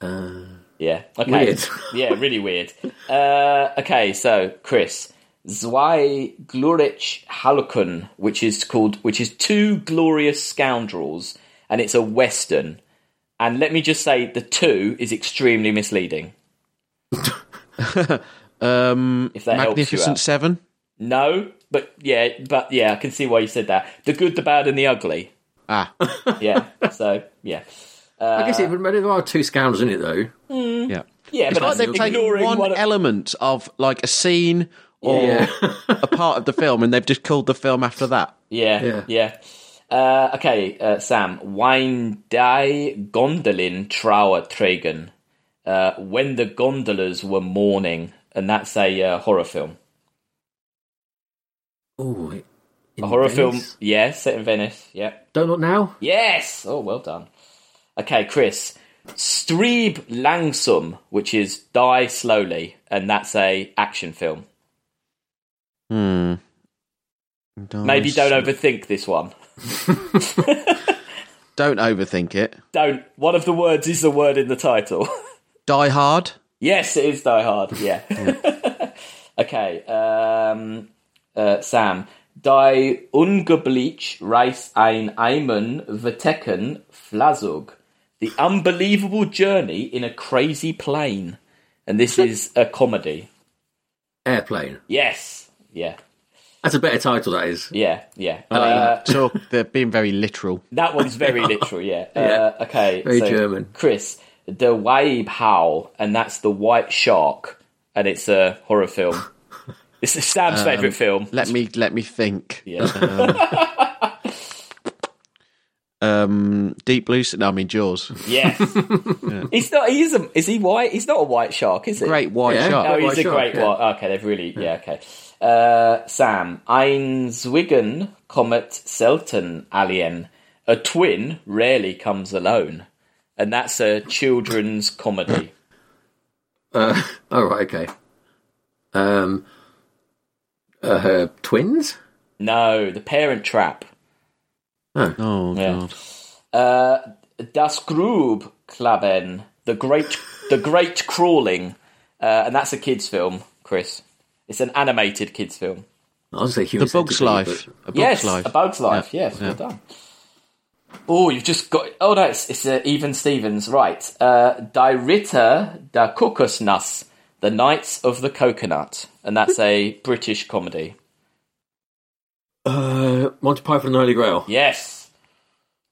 Uh, Yeah. Okay. Weird. yeah, really weird. Uh, okay, so Chris, Zwei Glorich Halukun, which is called, which is two glorious scoundrels, and it's a western. And let me just say, the two is extremely misleading. Um, If that helps you Magnificent. Seven. No, but yeah, but yeah, I can see why you said that. The good, the bad, and the ugly. Ah, Yeah. so yeah, I guess it, but there are two scoundrels in it though. yeah. yeah, It's but like that's they've taken one one. of- element of like a scene or Yeah. a part of the film, and they've just called the film after that. Yeah, Yeah. yeah. Uh, okay, uh, Sam. Wein die Gondolin Trauer tragen. Uh, when the gondolas were mourning, and that's a uh, horror film. Oh, A horror film, yes, set in Venice. Yeah. Don't look now. Yes. Oh, well done. Okay, Chris. Stirb Langsam, which is Die Slowly, and that's a action film. Hmm. Maybe don't overthink this one. Don't overthink it. Don't. One of the words is the word in the title. Die Hard. Yes, it is Die Hard. Yeah. okay. Um, uh, Sam. Die unglaublich Reis ein Eimen Vertecken Flazug. The unbelievable journey in a crazy plane. And this is a comedy. Airplane. Yes. Yeah. That's a better title. That is. Yeah. Yeah. Uh, Talk. They're being very literal. that one's very literal. Yeah. Yeah. Uh, okay. Very so, German. Chris. The Wabe Howl, and that's the White Shark, and it's a horror film. This is Sam's favourite film. Let me let me think. Yeah. Um, Deep Blue. Sea- No, I mean Jaws. Yes. He's not. He isn't. Is he white? He's not a white shark, is he? Great white Yeah. shark. No, he's White a shark, great yeah. one. Okay, they've really. Yeah. Okay. Uh, Sam. Ein Zwigen Comet Selten Alien. A twin rarely comes alone, and that's a children's comedy. Uh, oh right. Okay. Um. Uh, her twins. No, The Parent Trap. Oh Yeah. god. Uh, das Grub Klaben, the great, the great crawling, uh, and that's a kids' film, Chris. It's an animated kids' film. I was say The Bug's Life. but- A Bug's yes, Life. A Bug's Life. Yes, well done. Oh, you've just got. Oh no, it's, it's uh, Even Stevens, right? Uh, Die Ritter der Kokosnuss, The Knights of the Coconut, and that's a British comedy. Uh, Monty Python and the Holy Grail. Yes.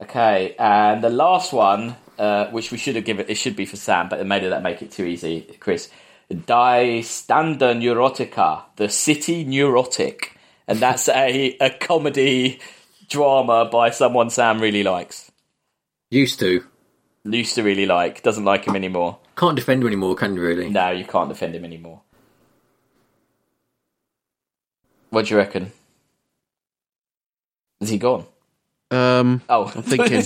Okay, and the last one, uh, which we should have given, it should be for Sam, but it maybe that make it too easy, Chris. Die Standa Neurotica, the City Neurotic, and that's a a comedy drama by someone Sam really likes. Used to. Used to really like, doesn't like him anymore. Can't defend him anymore, can you? Really? No, you can't defend him anymore. What do you reckon? Is he gone? Um, Oh, I'm thinking.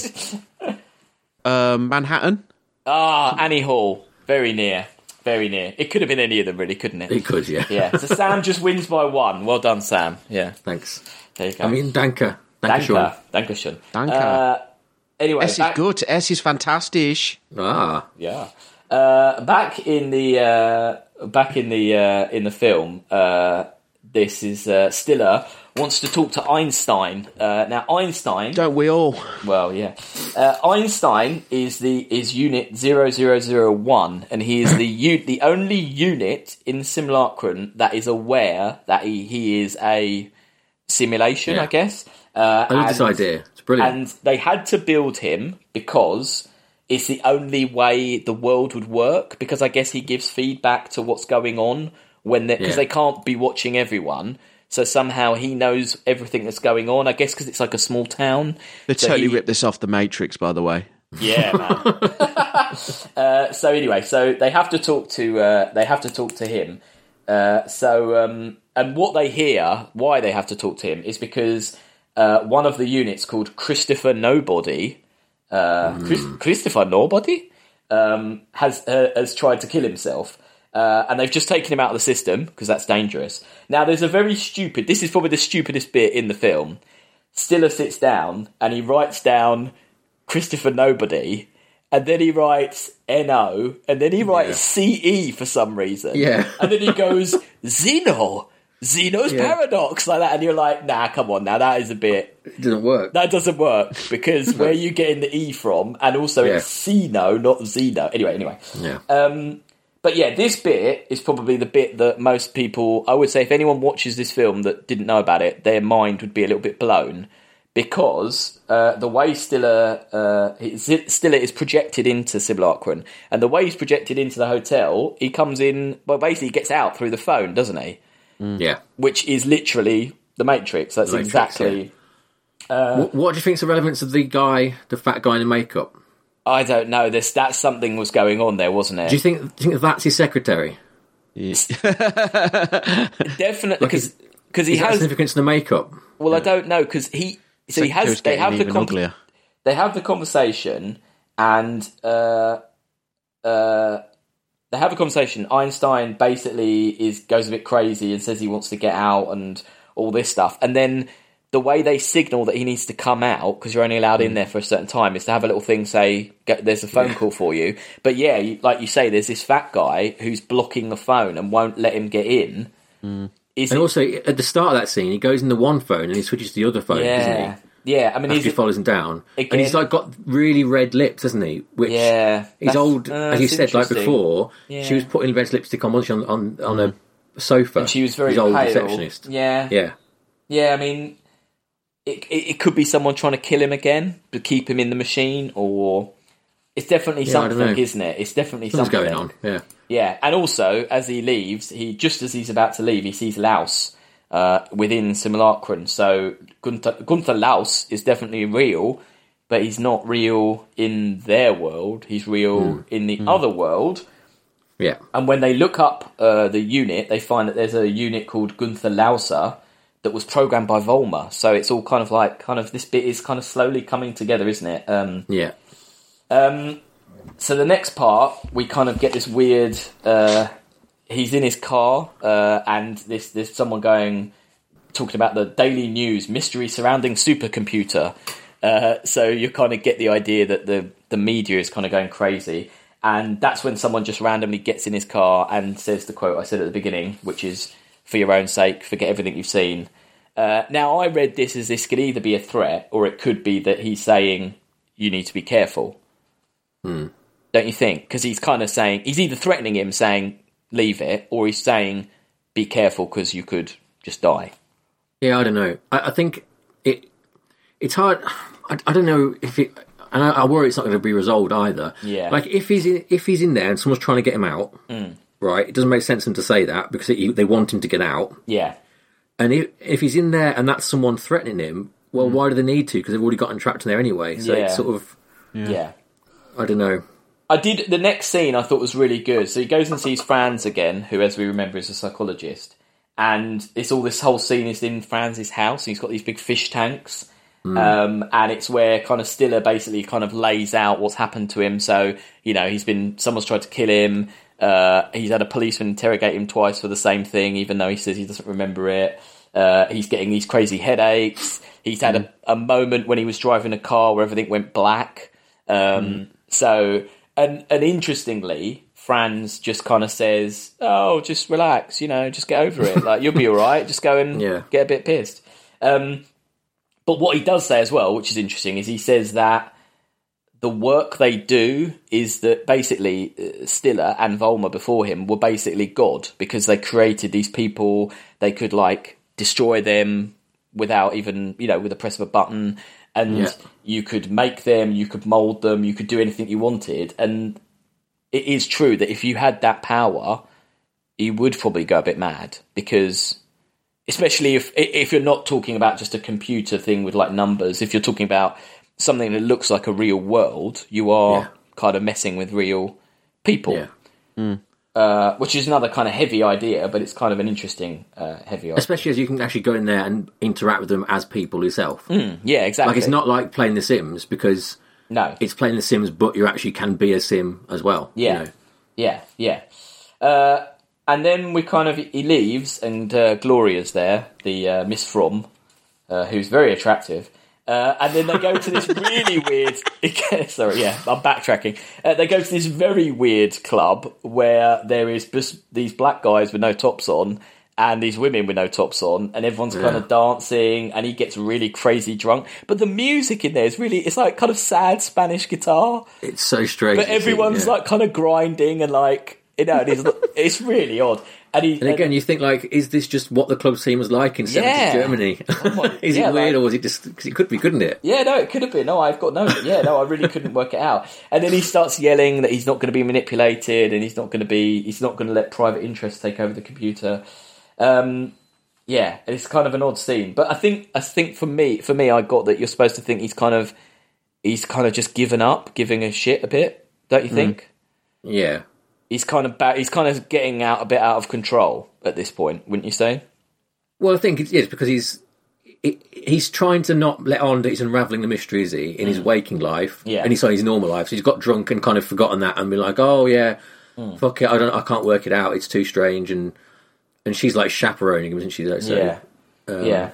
um, Manhattan. Ah, Annie Hall. Very near. Very near. It could have been any of them, really, couldn't it? It could, yeah. Yeah. So Sam just wins by one. Well done, Sam. Yeah. Thanks. There you go. I mean, Danke. Danke, Sean. Danke. Dankeschön. Danke. Uh, anyway, S is back, good. S is fantastic. Ah, yeah. Uh, back in the uh, back in the uh, in the film, uh, this is uh, Stiller wants to talk to Einstein. Uh, now Einstein Don't we all? Well, yeah. Uh, Einstein is the is unit 0001 and he is the u- the only unit in Simulacron that is aware that he, he is a simulation, Yeah. I guess. Uh, I love this and- idea. It's brilliant. And they had to build him because it's the only way the world would work because I guess he gives feedback to what's going on when because Yeah. they can't be watching everyone. So somehow he knows everything that's going on. I guess because it's like a small town. They So totally he- ripped this off the Matrix, by the way. yeah, man. uh, so anyway, so they have to talk to uh, they have to talk to him. Uh, so um, and what they hear, why they have to talk to him, is because uh, one of the units called Christopher Nobody, uh, Chris- Christopher Nobody, um, has uh, has tried to kill himself. Uh, and they've just taken him out of the system because that's dangerous. Now, there's a very stupid. This is probably the stupidest bit in the film. Stiller sits down and he writes down Christopher Nobody, and then he writes no, and then he writes ce for some reason. Yeah. and then he goes Zeno, Zeno's Yeah. paradox like that, and you're like, nah, come on, now that is a bit It doesn't work. that doesn't work because where you getting the e from, and also Yeah. it's Zeno, not Zeno. Anyway, anyway. yeah. Um, but yeah, this bit is probably the bit that most people, I would say, if anyone watches this film that didn't know about it, their mind would be a little bit blown because uh, the way Stiller uh, is- Stiller is projected into Simulacron, and the way he's projected into the hotel, he comes in, well, basically he gets out through the phone, doesn't he? yeah. Which is literally the Matrix. That's The Matrix, exactly. what, what do you think's the relevance of the guy, the fat guy in the makeup? I don't know. This that something was going on there, wasn't it? Do you think? Do you think that's his secretary? Definitely because because he Is has. significance in the makeup? Well, I don't know because he. So he has. They have the even con- they have the conversation and uh, uh, they have a conversation. Einstein basically is goes a bit crazy and says he wants to get out and all this stuff, and then the way they signal that he needs to come out because you're only allowed Mm. in there for a certain time is to have a little thing say "Go- there's a phone call for you but yeah like you say there's this fat guy who's blocking the phone and won't let him get in is And it- also at the start of that scene, he goes in the one phone and he switches to the other phone, doesn't yeah he? yeah i mean After he's he follows him down, and he's like got really red lips, hasn't he? Which Yeah, he's old, uh, as you said, like before. Yeah. She was putting red lipstick on, on on, on a sofa. and she was very old pale receptionist. yeah Yeah, Yeah, I mean, it, it it could be someone trying to kill him again to keep him in the machine, or it's definitely Yeah, something, isn't it? It's definitely what's something going on? Yeah, Yeah, and also as he leaves, he just as he's about to leave, he sees Lause uh, within Simulacron. So Gunther, Gunther Lause is definitely real, but he's not real in their world. He's real Hmm. in the other world. yeah, And when they look up uh, the unit, they find that there's a unit called Gunther Lauser that was programmed by Volmer. So it's all kind of like, kind of, this bit is kind of slowly coming together, isn't it? Um, yeah. um, so the next part, we kind of get this weird. Uh, he's in his car, uh, and this there's someone going talking about the daily news mystery surrounding supercomputer. Uh, so you kind of get the idea that the the media is kind of going crazy, and that's when someone just randomly gets in his car and says the quote I said at the beginning, which is "For your own sake, forget everything you've seen." Uh, now I read this as this could either be a threat or it could be that he's saying you need to be careful don't you think? Because he's kind of saying he's either threatening him, saying leave it, or he's saying be careful because you could just die. Yeah, I don't know. I, I think it it's hard. I, I don't know if it, and I, I worry it's not going to be resolved either. Yeah. like if he's in, if he's in there and someone's trying to get him out, Mm. Right? It doesn't make sense for them to say that because it, they want him to get out. Yeah, And if if he's in there and that's someone threatening him, well, why do they need to? Because they've already gotten trapped in there anyway. So Mm. Yeah. it's sort of yeah. I don't know. I did the next scene. I thought was really good. So he goes and sees Franz again, who, as we remember, is a psychologist, and it's all this whole scene is in Franz's house. And he's got these big fish tanks, um, and it's where kind of Stiller basically kind of lays out what's happened to him. So you know he's been someone's tried to kill him. Uh, he's had a policeman interrogate him twice for the same thing, even though he says he doesn't remember it. Uh, he's getting these crazy headaches. He's had a, a moment when he was driving a car where everything went black. Um, So, and and interestingly, Franz just kind of says, "Oh, just relax, you know, just get over it. Like you'll be all right. Just go and Yeah. get a bit pissed." Um, but what he does say as well, which is interesting, is he says that the work they do is that basically uh, Stiller and Volmer before him were basically God because they created these people. They could like destroy them without even you know with a press of a button, and Yeah. you could make them, you could mold them, you could do anything you wanted. And it is true that if you had that power, you would probably go a bit mad because especially if if you're not talking about just a computer thing with like numbers if you're talking about something that looks like a real world you are Yeah. kind of messing with real people Yeah, uh, which is another kind of heavy idea but it's kind of an interesting uh, heavy idea especially as you can actually go in there and interact with them as people yourself. yeah exactly Like it's not like playing The Sims because no it's playing The Sims, but you actually can be a Sim as well. you Yeah, know. yeah, yeah. Uh, and then we kind of he leaves, and uh, Gloria's there, the uh, Miss Fromm, uh, who's very attractive, Uh, and then they go to this really weird. Sorry, yeah, I'm backtracking. Uh, they go to this very weird club where there is bes- these black guys with no tops on and these women with no tops on, and everyone's kind of dancing, and he gets really crazy drunk. But the music in there is really, it's like kind of sad Spanish guitar, It's so strange. but everyone's yeah. like kind of grinding and like, you know, and it's, it's really odd. And, he, And again, you think like, is this just what the club scene was like in 70s Yeah. Germany? my- is yeah, it weird, like- or was it just? Because it could be, couldn't it? Yeah, no, it could have been. No, I've got no. Yeah, no, I really couldn't work it out. And then he starts yelling that he's not going to be manipulated and he's not going to be. He's not going to let private interests take over the computer. Um, yeah, it's kind of an odd scene. But I think I think for me, for me, I got that you're supposed to think he's kind of he's kind of just given up, giving a shit a bit. Don't you think? Yeah. He's kind of ba- he's kind of getting out a bit out of control at this point, wouldn't you say? Well, I think it's, it's because he's he, he's trying to not let on that he's unraveling the mystery, is he, in his waking life? Mm. Yeah. and he's on his normal life. So he's got drunk and kind of forgotten that, and been like, "Oh yeah, Mm. fuck it, I don't, I can't work it out. It's too strange." And and she's like chaperoning him, isn't she? So, yeah, um, yeah.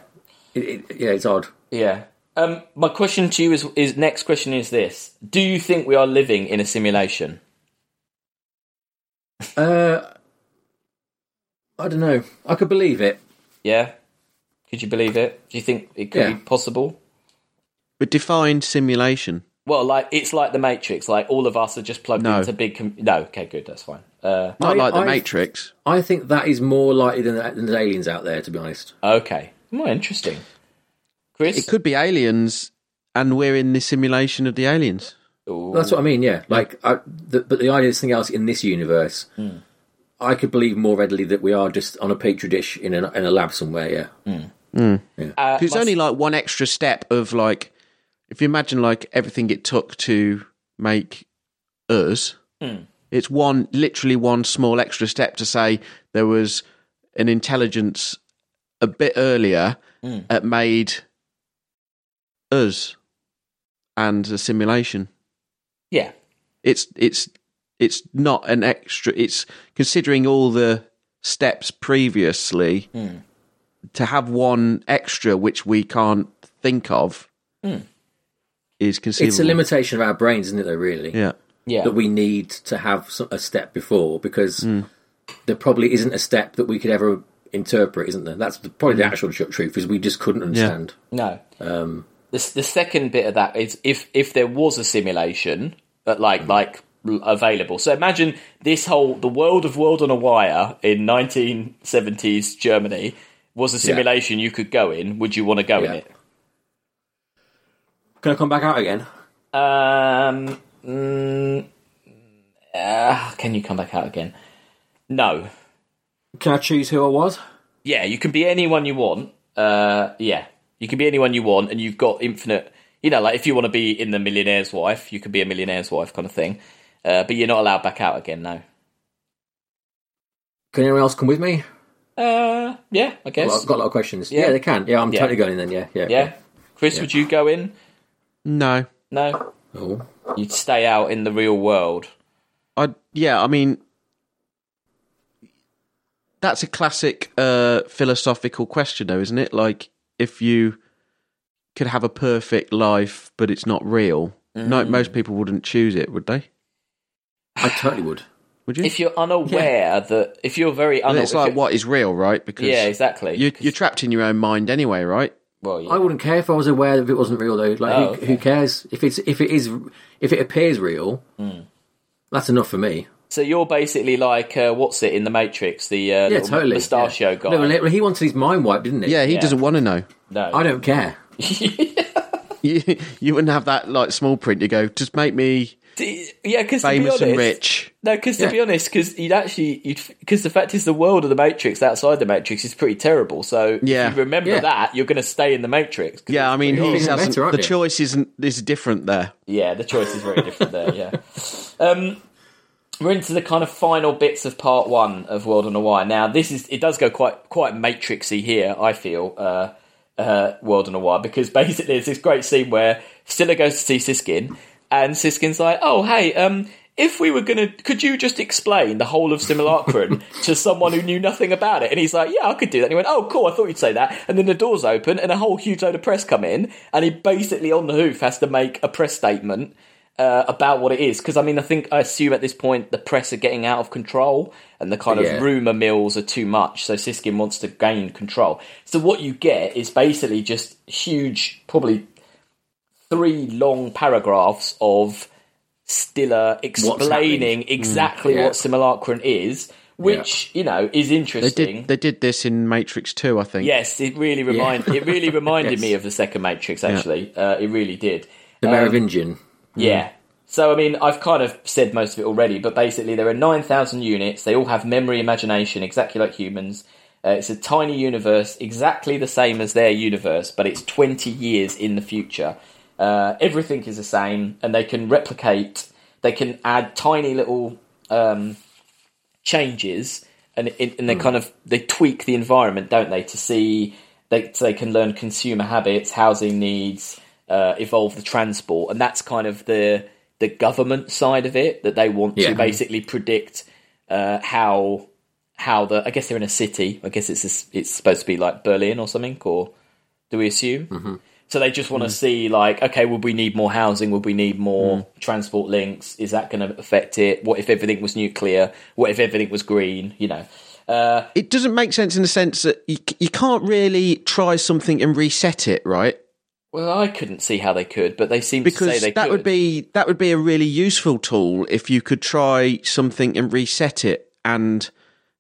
it, it, yeah, it's odd. Yeah. Um, my question to you is, is next question is this: Do you think we are living in a simulation? Uh, I don't know. I could believe it. Yeah. Could you believe it? Do you think it could Yeah. be possible? But defined simulation. Well, like it's like the Matrix. Like all of us are just plugged No. into big. Com- no, okay, good, that's fine. Uh, Not I- like the I- Matrix. I think that is more likely than, than there's aliens out there. To be honest, okay, more interesting. Chris, It could be aliens, and we're in the simulation of the aliens. Ooh. that's what I mean. Yeah, like, I, the, but the idea of something else in this universe, Hmm. I could believe more readily that we are just on a petri dish in a, in a lab somewhere. Yeah. Uh, It's my- only like one extra step of like, if you imagine like everything it took to make us, it's one literally one small extra step to say there was an intelligence a bit earlier that made us and a simulation. Yeah, It's it's it's not an extra. It's considering all the steps previously hmm. to have one extra which we can't think of hmm. is conceivable. It's a limitation of our brains, isn't it? Though, really, Yeah. yeah. that we need to have a step before because hmm. there probably isn't a step that we could ever interpret, isn't there? That's the, probably the actual truth is we just couldn't understand. No. Um, the the second bit of that is if if there was a simulation, but like like available. So imagine this whole the world of World on a Wire in 1970s Germany was a simulation you could go in. Would you want to go in it? Can I come back out again? Um. mm, uh, can you come back out again? No. Can I choose who I was? Yeah, you can be anyone you want. Uh, yeah, you can be anyone you want, and you've got infinite. You know, like if you want to be in the millionaire's wife, you can be a millionaire's wife, kind of thing. Uh, but you're not allowed back out again. now. Can anyone else come with me? Uh, yeah, I guess. Well, I've got a lot of questions. Yeah. Yeah, they can. Yeah, I'm Yeah. totally going in then. Yeah, yeah. yeah, Chris, would you go in? No. No, Oh. you'd stay out in the real world. I yeah, I mean that's a classic uh philosophical question though, isn't it? Like if you could have a perfect life but it's not real, no most people wouldn't choose it, would they? I totally would. Would you? If you're unaware that, if you're very unaware, it's like what is real, right? Because Yeah, exactly. you you're trapped in your own mind anyway, right? well, yeah. I wouldn't care if I was aware that it wasn't real though. Like, Oh, who, okay. who cares if it's if it is if it appears real? Hmm. That's enough for me. So you're basically like uh, what's it in the Matrix? The uh, Yeah, little totally. mustachio yeah. guy. No, he wanted his mind wiped, didn't he? Yeah, he Yeah. doesn't want to know. no, I don't care. You, you wouldn't have that like small print. You go, just make me D- yeah, because to be famous honest, and rich. No, because to Yeah. be honest, because you'd actually, you'd because the fact is, the world of the Matrix outside the Matrix is pretty terrible. So Yeah. if you remember Yeah. that, you're going to stay in the Matrix. Yeah, I mean, pretty hasn't, better, the you? choice isn't is different there. Yeah, the choice is very different there. Yeah. Um, we're into the kind of final bits of part one of World on a Wire. Now, this is it does go quite quite matrixy here. I feel uh, uh, World on a Wire because basically it's this great scene where Stiller goes to see Siskin, and Siskin's like, "Oh, hey, um." if we were gonna, could you just explain the whole of Simulacron to someone who knew nothing about it? And he's like, yeah, I could do that. And he went, oh, cool, I thought you'd say that. And then the doors open and a whole huge load of press come in, and he basically on the hoof has to make a press statement uh, about what it is. Because I mean, I think I assume at this point the press are getting out of control and the kind Yeah. of rumor mills are too much. So Siskin wants to gain control. So what you get is basically just huge, probably three long paragraphs of Stiller explaining exactly yeah. what simulacron is, which you know is They interesting. did they did this in Matrix Two, I think. Yes, it really remind it really reminded Yes. me of the second Matrix. Actually, uh, it really did. The Merovingian. Yeah. So, I mean, I've kind of said most of it already, but basically, there are 9,000 units. They all have memory, imagination, exactly like humans. Uh, it's a tiny universe, exactly the same as their universe, but it's 20 years in the future. Uh, everything is the same, and they can replicate, they can add tiny little um, changes, and, and they kind of they tweak the environment, don't they, to see they so they can learn consumer habits, housing needs, uh, evolve the transport, and that's kind of the the government side of it that they want Yeah. to basically predict uh, how how the I guess they're in a city. I guess it's it's supposed to be like Berlin or something, or do we assume? Mm-hmm. So they just want to see like, okay, would we need more housing? Would we need more transport links? Is that going to affect it? What if everything was nuclear? What if everything was green? You know, uh, It doesn't make sense in the sense that you, you can't really try something and reset it, right? Well, I couldn't see how they could, but they seem to say Because they that could. would be that would be a really useful tool if you could try something and reset it, and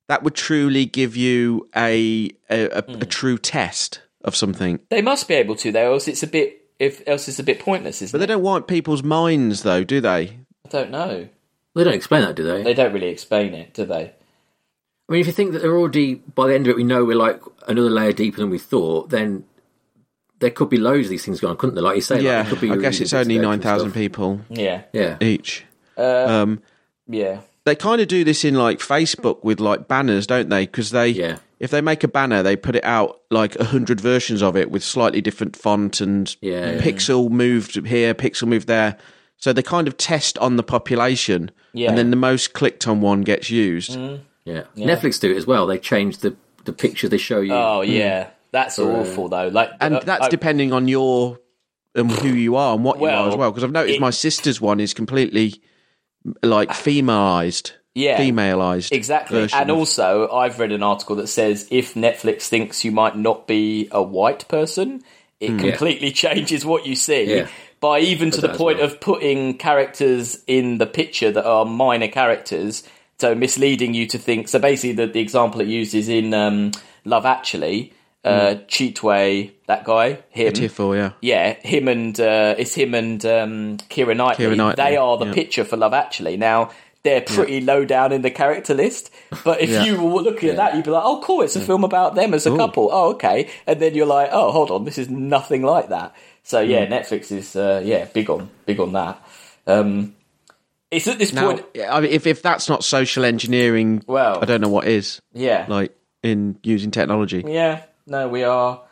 that would truly give you a a, a, Hmm. a true test of something. They must be able to, though, else it's a bit. If else it's a bit pointless, isn't it? But they it? don't wipe people's minds, though, do they? I don't know. They don't explain that, do they? They don't really explain it, do they? I mean, if you think that they're already by the end of it, we know we're like another layer deeper than we thought. Then there could be loads of these things going on, couldn't there? Like you say, yeah, there could be I guess it's only steps and nine thousand people Yeah, Yeah, each. Uh, um, yeah. they kind of do this in like Facebook with like banners, don't they? Because they, Yeah. if they make a banner, they put it out like a hundred versions of it with slightly different font and Yeah, yeah. pixel moved here, pixel moved there. So they kind of test on the population, Yeah. and then the most clicked on one gets used. yeah, Netflix do it as well. They change the the picture they show you. Oh yeah, that's uh, awful though. Like, and uh, that's I- depending on your and who you are and what you are as well. Because I've noticed it- my sister's one is completely like femalized, Yeah. femaleized, Exactly. And also, I've read an article that says if Netflix thinks you might not be a white person, it completely changes what you see. Yeah. By even to the point well. of putting characters in the picture that are minor characters, so misleading you to think. So basically, the, the example it uses in um, Love Actually, uh, Cheatway, that guy, him, Tiffle, yeah. yeah, him and uh, it's him and um, Keira Knightley. Knightley, They are the yeah. picture for Love Actually. Now they're pretty low down in the character list, but if Yeah. you were looking at that, you'd be like, "Oh, cool! It's a film about them as a couple." Oh, okay. And then you're like, "Oh, hold on, this is nothing like that." So yeah, Hmm. Netflix is uh, yeah big on big on that. Um, it's at this Now, point, I mean, if if that's not social engineering, Well- I don't know what is. yeah, Like in using technology. yeah. No, we are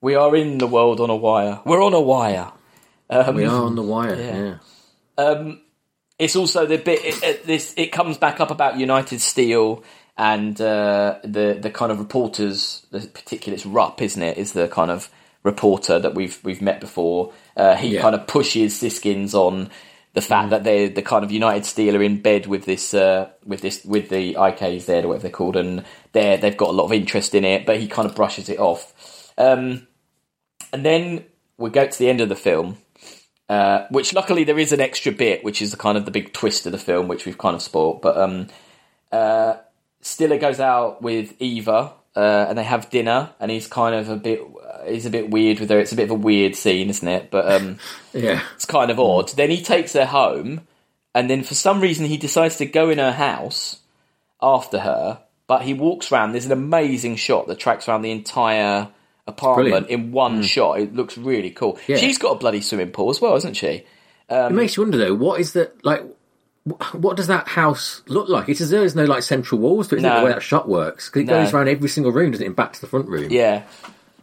we are in the world on a wire. We're on a wire. Um, we are on the wire. yeah. Yeah, it's also the bit it, it, this it comes back up about United Steel and uh, the the kind of reporters. The particular it's Rupp, isn't it? Is the kind of reporter that we've we've met before. Uh, he Yeah. kind of pushes Siskins on the fact that they're the kind of United Steel are in bed with this uh, with this with the IKs there or whatever they're called, and they they've got a lot of interest in it, but he kind of brushes it off. Um, and then we go to the end of the film, uh, which luckily there is an extra bit, which is the kind of the big twist of the film, which we've kind of spoiled. But um, uh, Stiller goes out with Eva, uh, and they have dinner, and he's kind of a bit. He's a bit weird with her. It's a bit of a weird scene, isn't it? But um, yeah. it's kind of odd. Then he takes her home, and then for some reason he decides to go in her house after her. But he walks around. There's an amazing shot that tracks around the entire apartment in one shot. It looks really cool. Yeah. She's got a bloody swimming pool as well, isn't she? it makes you wonder though. What is that like? What does that house look like? It's as though there's no like central walls to it. Isn't it, the way that shot works? 'Cause it No. goes around every single room, doesn't it? And back to the front room. Yeah.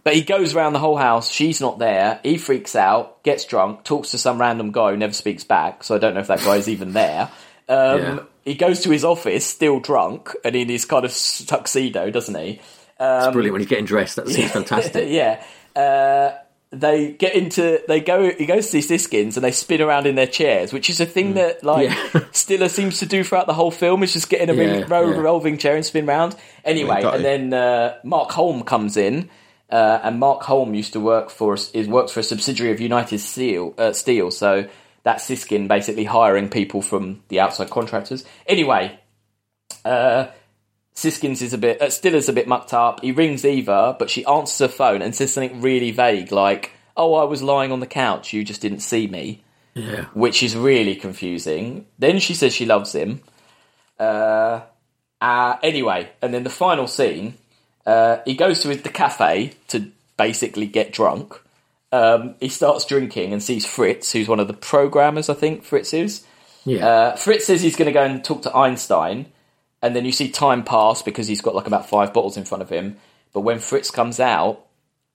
But he goes around the whole house. She's not there. He freaks out, gets drunk, talks to some random guy who never speaks back. So I don't know if that guy is even there. Um, Yeah. He goes to his office still drunk and in his kind of tuxedo, doesn't he? It's brilliant when he's getting dressed. That seems fantastic. yeah. Uh, they get into they go he goes to see Siskins and they spin around in their chairs, which is a thing that like Mm. Yeah. Stiller seems to do throughout the whole film. Is just get in a really Yeah, ro- yeah. revolving chair and spin round. Anyway, and it. then uh, Mark Holm comes in, uh, and Mark Holm used to work for is works for a subsidiary of United Steel. Uh, Steel, so that's Siskin basically hiring people from the outside contractors. Anyway, uh, Siskins is a bit, uh, is a bit mucked up. He rings Eva, but she answers her phone and says something really vague, like, "Oh, I was lying on the couch. You just didn't see me," yeah. which is really confusing. Then she says she loves him. Uh, uh, anyway, and then the final scene, uh, he goes to the cafe to basically get drunk. Um, he starts drinking and sees Fritz, who's one of the programmers, I think Fritz is. Yeah. Uh, Fritz says he's going to go and talk to Einstein, and then you see time pass because he's got like about five bottles in front of him. But when Fritz comes out,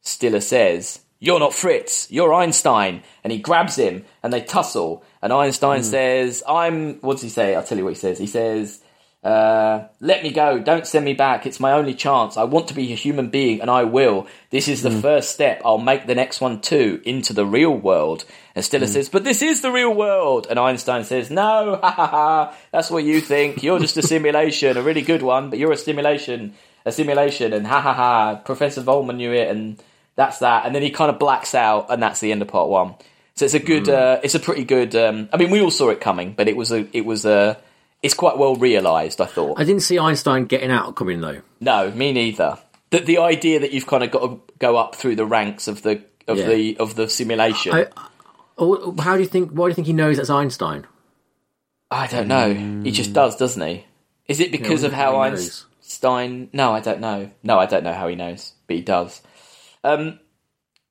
Stiller says, You're not Fritz, you're Einstein. And he grabs him and they tussle. And Einstein says, I'm, what does he say? I'll tell you what he says. He says, uh, let me go. Don't send me back. It's my only chance. I want to be a human being, and I will. This is the first step. I'll make the next one too into the real world. And Stiller says, "But this is the real world." And Einstein says, "No, ha ha ha. That's what you think. You're just a simulation, a really good one, but you're a simulation, a simulation." And ha ha ha. Professor Volmer knew it, and that's that. And then he kind of blacks out, and that's the end of part one. So it's a good, uh, it's a pretty good. Um, I mean, we all saw it coming, but it was a, it was a, it's quite well realised. I thought. I didn't see Einstein getting out coming though. No, me neither. The the idea that you've kind of got to go up through the ranks of the of Yeah. the of the simulation. I, I, how do you think? Why do you think he knows that's Einstein? I don't know. He just does, doesn't he? Is it because wonder of how. Einstein? No, I don't know. No, I don't know how he knows, but he does. Um,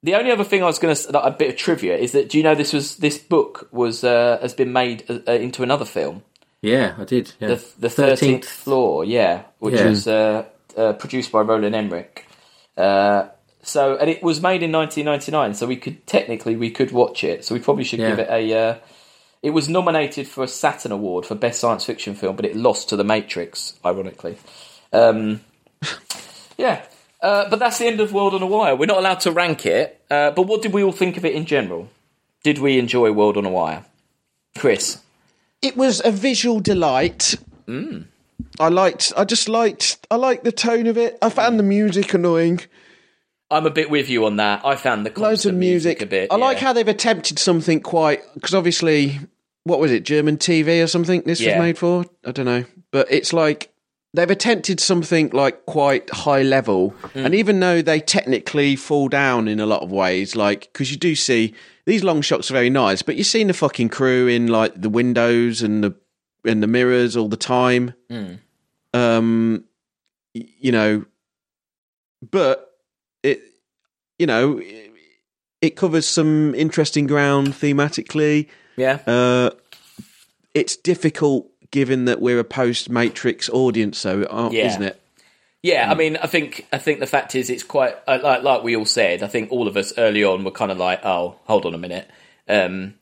the only other thing I was going to like, a bit of trivia is that do you know this was this book was uh, has been made uh, into another film. Yeah, I did. Yeah. the the thirteenth floor, yeah, which Yeah. was uh, uh, produced by Roland Emmerich. Uh, so, and it was made in 1999, so we could technically we could watch it. So we probably should Yeah. give it a. Uh, it was nominated for a Saturn Award for best science fiction film, but it lost to The Matrix, ironically. Um, yeah, uh, but that's the end of World on a Wire. We're not allowed to rank it, uh, but what did we all think of it in general? Did we enjoy World on a Wire, Chris? It was a visual delight. I liked. I just liked. I liked the tone of it. I found the music annoying. I'm a bit with you on that. I found the Loads of constant music. a bit. I like how they've attempted something quite because obviously, what was it? German TV or something? This Yeah. was made for. I don't know, but it's like they've attempted something like quite high level, Mm. and even though they technically fall down in a lot of ways, like because you do see these long shots are very nice, but you're seeing the fucking crew in like the windows and the and the mirrors all the time. Mm. Um, you know, but it, you know, it, it covers some interesting ground thematically. Yeah, Uh, it's difficult given that we're a post Matrix audience, so Yeah. isn't it? Yeah. I mean, I think I think the fact is, it's quite uh, like like we all said. I think all of us early on were kind of like, oh, hold on a minute, um,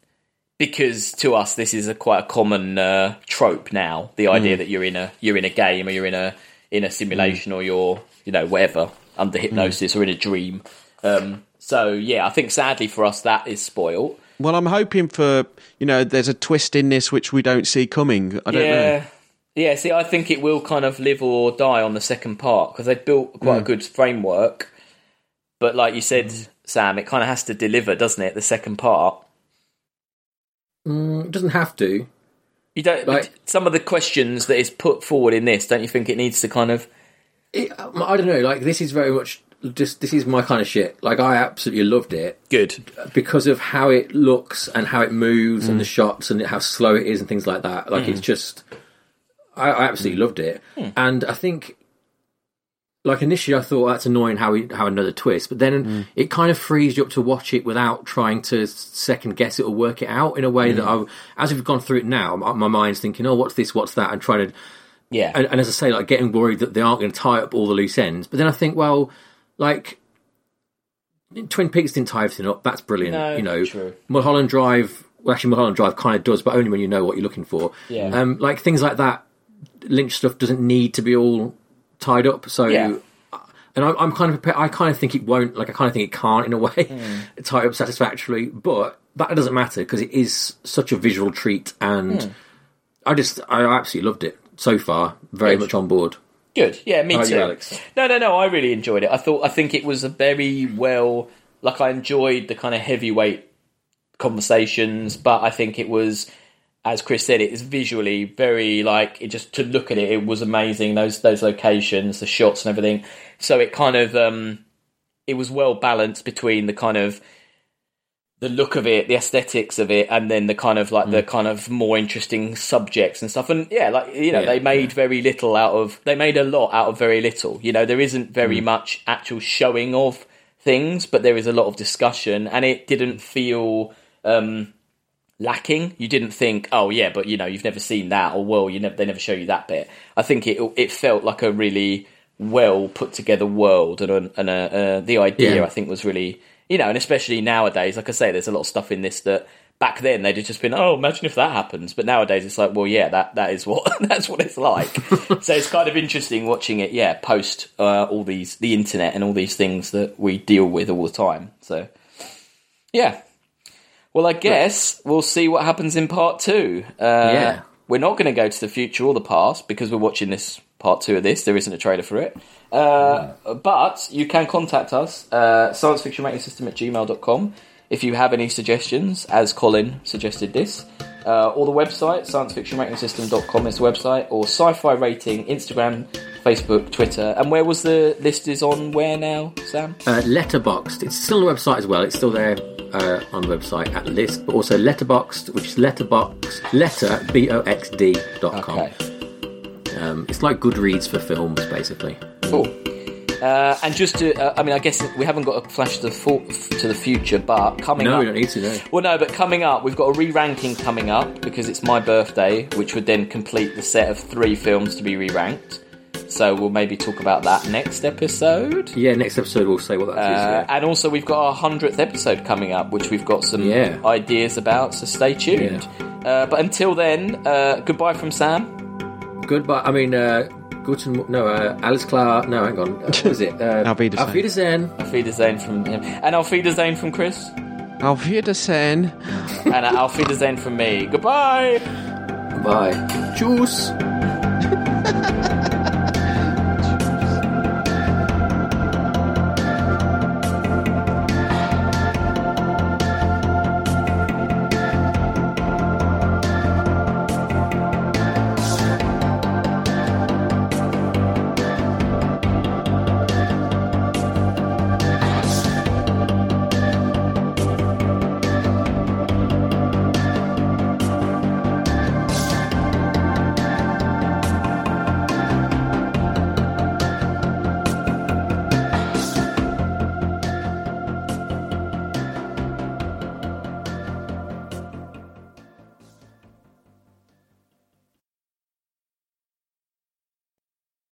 because to us this is a quite a common uh, trope now. The idea that you're in a you're in a game or you're in a in a simulation or you're you know whatever under hypnosis or in a dream. Um, so yeah, I think sadly for us that is spoiled. Well, I'm hoping for you know, there's a twist in this which we don't see coming. I don't yeah. know. Yeah, see, I think it will kind of live or die on the second part because they've built quite a hmm. good framework. But like you said, hmm. Sam, it kind of has to deliver, doesn't it? The second part. Mm, it doesn't have to. You don't. Like- some of the questions that is put forward in this, don't you think it needs to kind of? It, um, I don't know. Like this is very much just this is my kind of shit. Like I absolutely loved it Good. because of how it looks and how it moves and hmm. the shots and how slow it is and things like that. Like it's just, I, I absolutely hmm. loved it. Hmm. And I think, like initially, I thought that's annoying how we have another twist, but then hmm. it kind of frees you up to watch it without trying to second guess it or work it out in a way that I, as we've gone through it now, my, my mind's thinking, oh, what's this, what's that, and trying to Yeah. and, and as I say, like getting worried that they aren't going to tie up all the loose ends. But then I think, well, like Twin Peaks didn't tie everything up. That's brilliant. No, you know, true. Mulholland Drive well, actually, Mulholland Drive kind of does, but only when you know what you're looking for. Yeah. Um, like things like that, Lynch stuff doesn't need to be all tied up. So, Yeah. and I, I'm kind of prepared, I kind of think it won't. Like I kind of think it can't in a way Hmm. tie up satisfactorily. But that doesn't matter because it is such a visual treat, and Hmm. I just I absolutely loved it so far. Very Good. much on board. Good. Yeah, me How too. you, Alex? No, no, no. I really enjoyed it. I thought. I think it was a very well. Like I enjoyed the kind of heavyweight conversations, but I think it was, as Chris said, it is visually very like it. Just to look at it, it was amazing. Those those locations, the shots, and everything. So it kind of um, it was well balanced between the kind of the look of it, the aesthetics of it, and then the kind of like the kind of more interesting subjects and stuff. And yeah, like you know, Yeah, they made very little out of. They made a lot out of very little. You know, there isn't very much actual showing of things, but there is a lot of discussion, and it didn't feel um, lacking. You didn't think, oh yeah, but you know, you've never seen that, or well, you never they never show you that bit. I think it it felt like a really well put together world, and a, and a, uh, the idea Yeah. I think was really you know, and especially nowadays, like I say, there's a lot of stuff in this that back then they'd have just been, oh, imagine if that happens. But nowadays it's like, well, yeah, that that is what that's what it's like. so it's kind of interesting watching it, yeah, post uh, all these the internet and all these things that we deal with all the time. So yeah. Well, I guess we'll see what happens in part two. Uh, Yeah. We're not going to go to the future or the past because we're watching this part two of this. There isn't a trailer for it. Uh, But you can contact us, uh, sciencefictionratingsystem at gmail.com, if you have any suggestions, as Colin suggested this. Uh, or the website, sciencefictionratingsystem.com is the website, or sci-fi rating, Instagram, Facebook, Twitter. And where was the list is on where now, Sam? Uh, Letterboxd. It's still on the website as well. It's still there uh, on the website at list, but also Letterboxd, which is letterbox letter b o x d dot com. Okay. Um, it's like Goodreads for films, basically. Cool. Uh, and just to, uh, I mean, I guess we haven't got a flash to the, for- to the future, but coming No, up. we don't need to. No. Well, no, but coming up, we've got a re-ranking coming up because it's my birthday, which would then complete the set of three films to be re-ranked. So we'll maybe talk about that next episode. Yeah, next episode we'll say what that is. Uh, yeah. and also, we've got our hundredth episode coming up, which we've got some Yeah. ideas about. So stay tuned. Uh, but until then, uh, goodbye from Sam. Goodbye. I mean, uh, Guten. No, uh, Alice Klar. No, hang on. Uh, what was it? Uh, Auf Wiedersehen. Auf Wiedersehen. Auf Wiedersehen from him, and Auf Wiedersehen from Chris, Auf Wiedersehen. and uh, Auf Wiedersehen from me. Goodbye. Bye. Tschüss.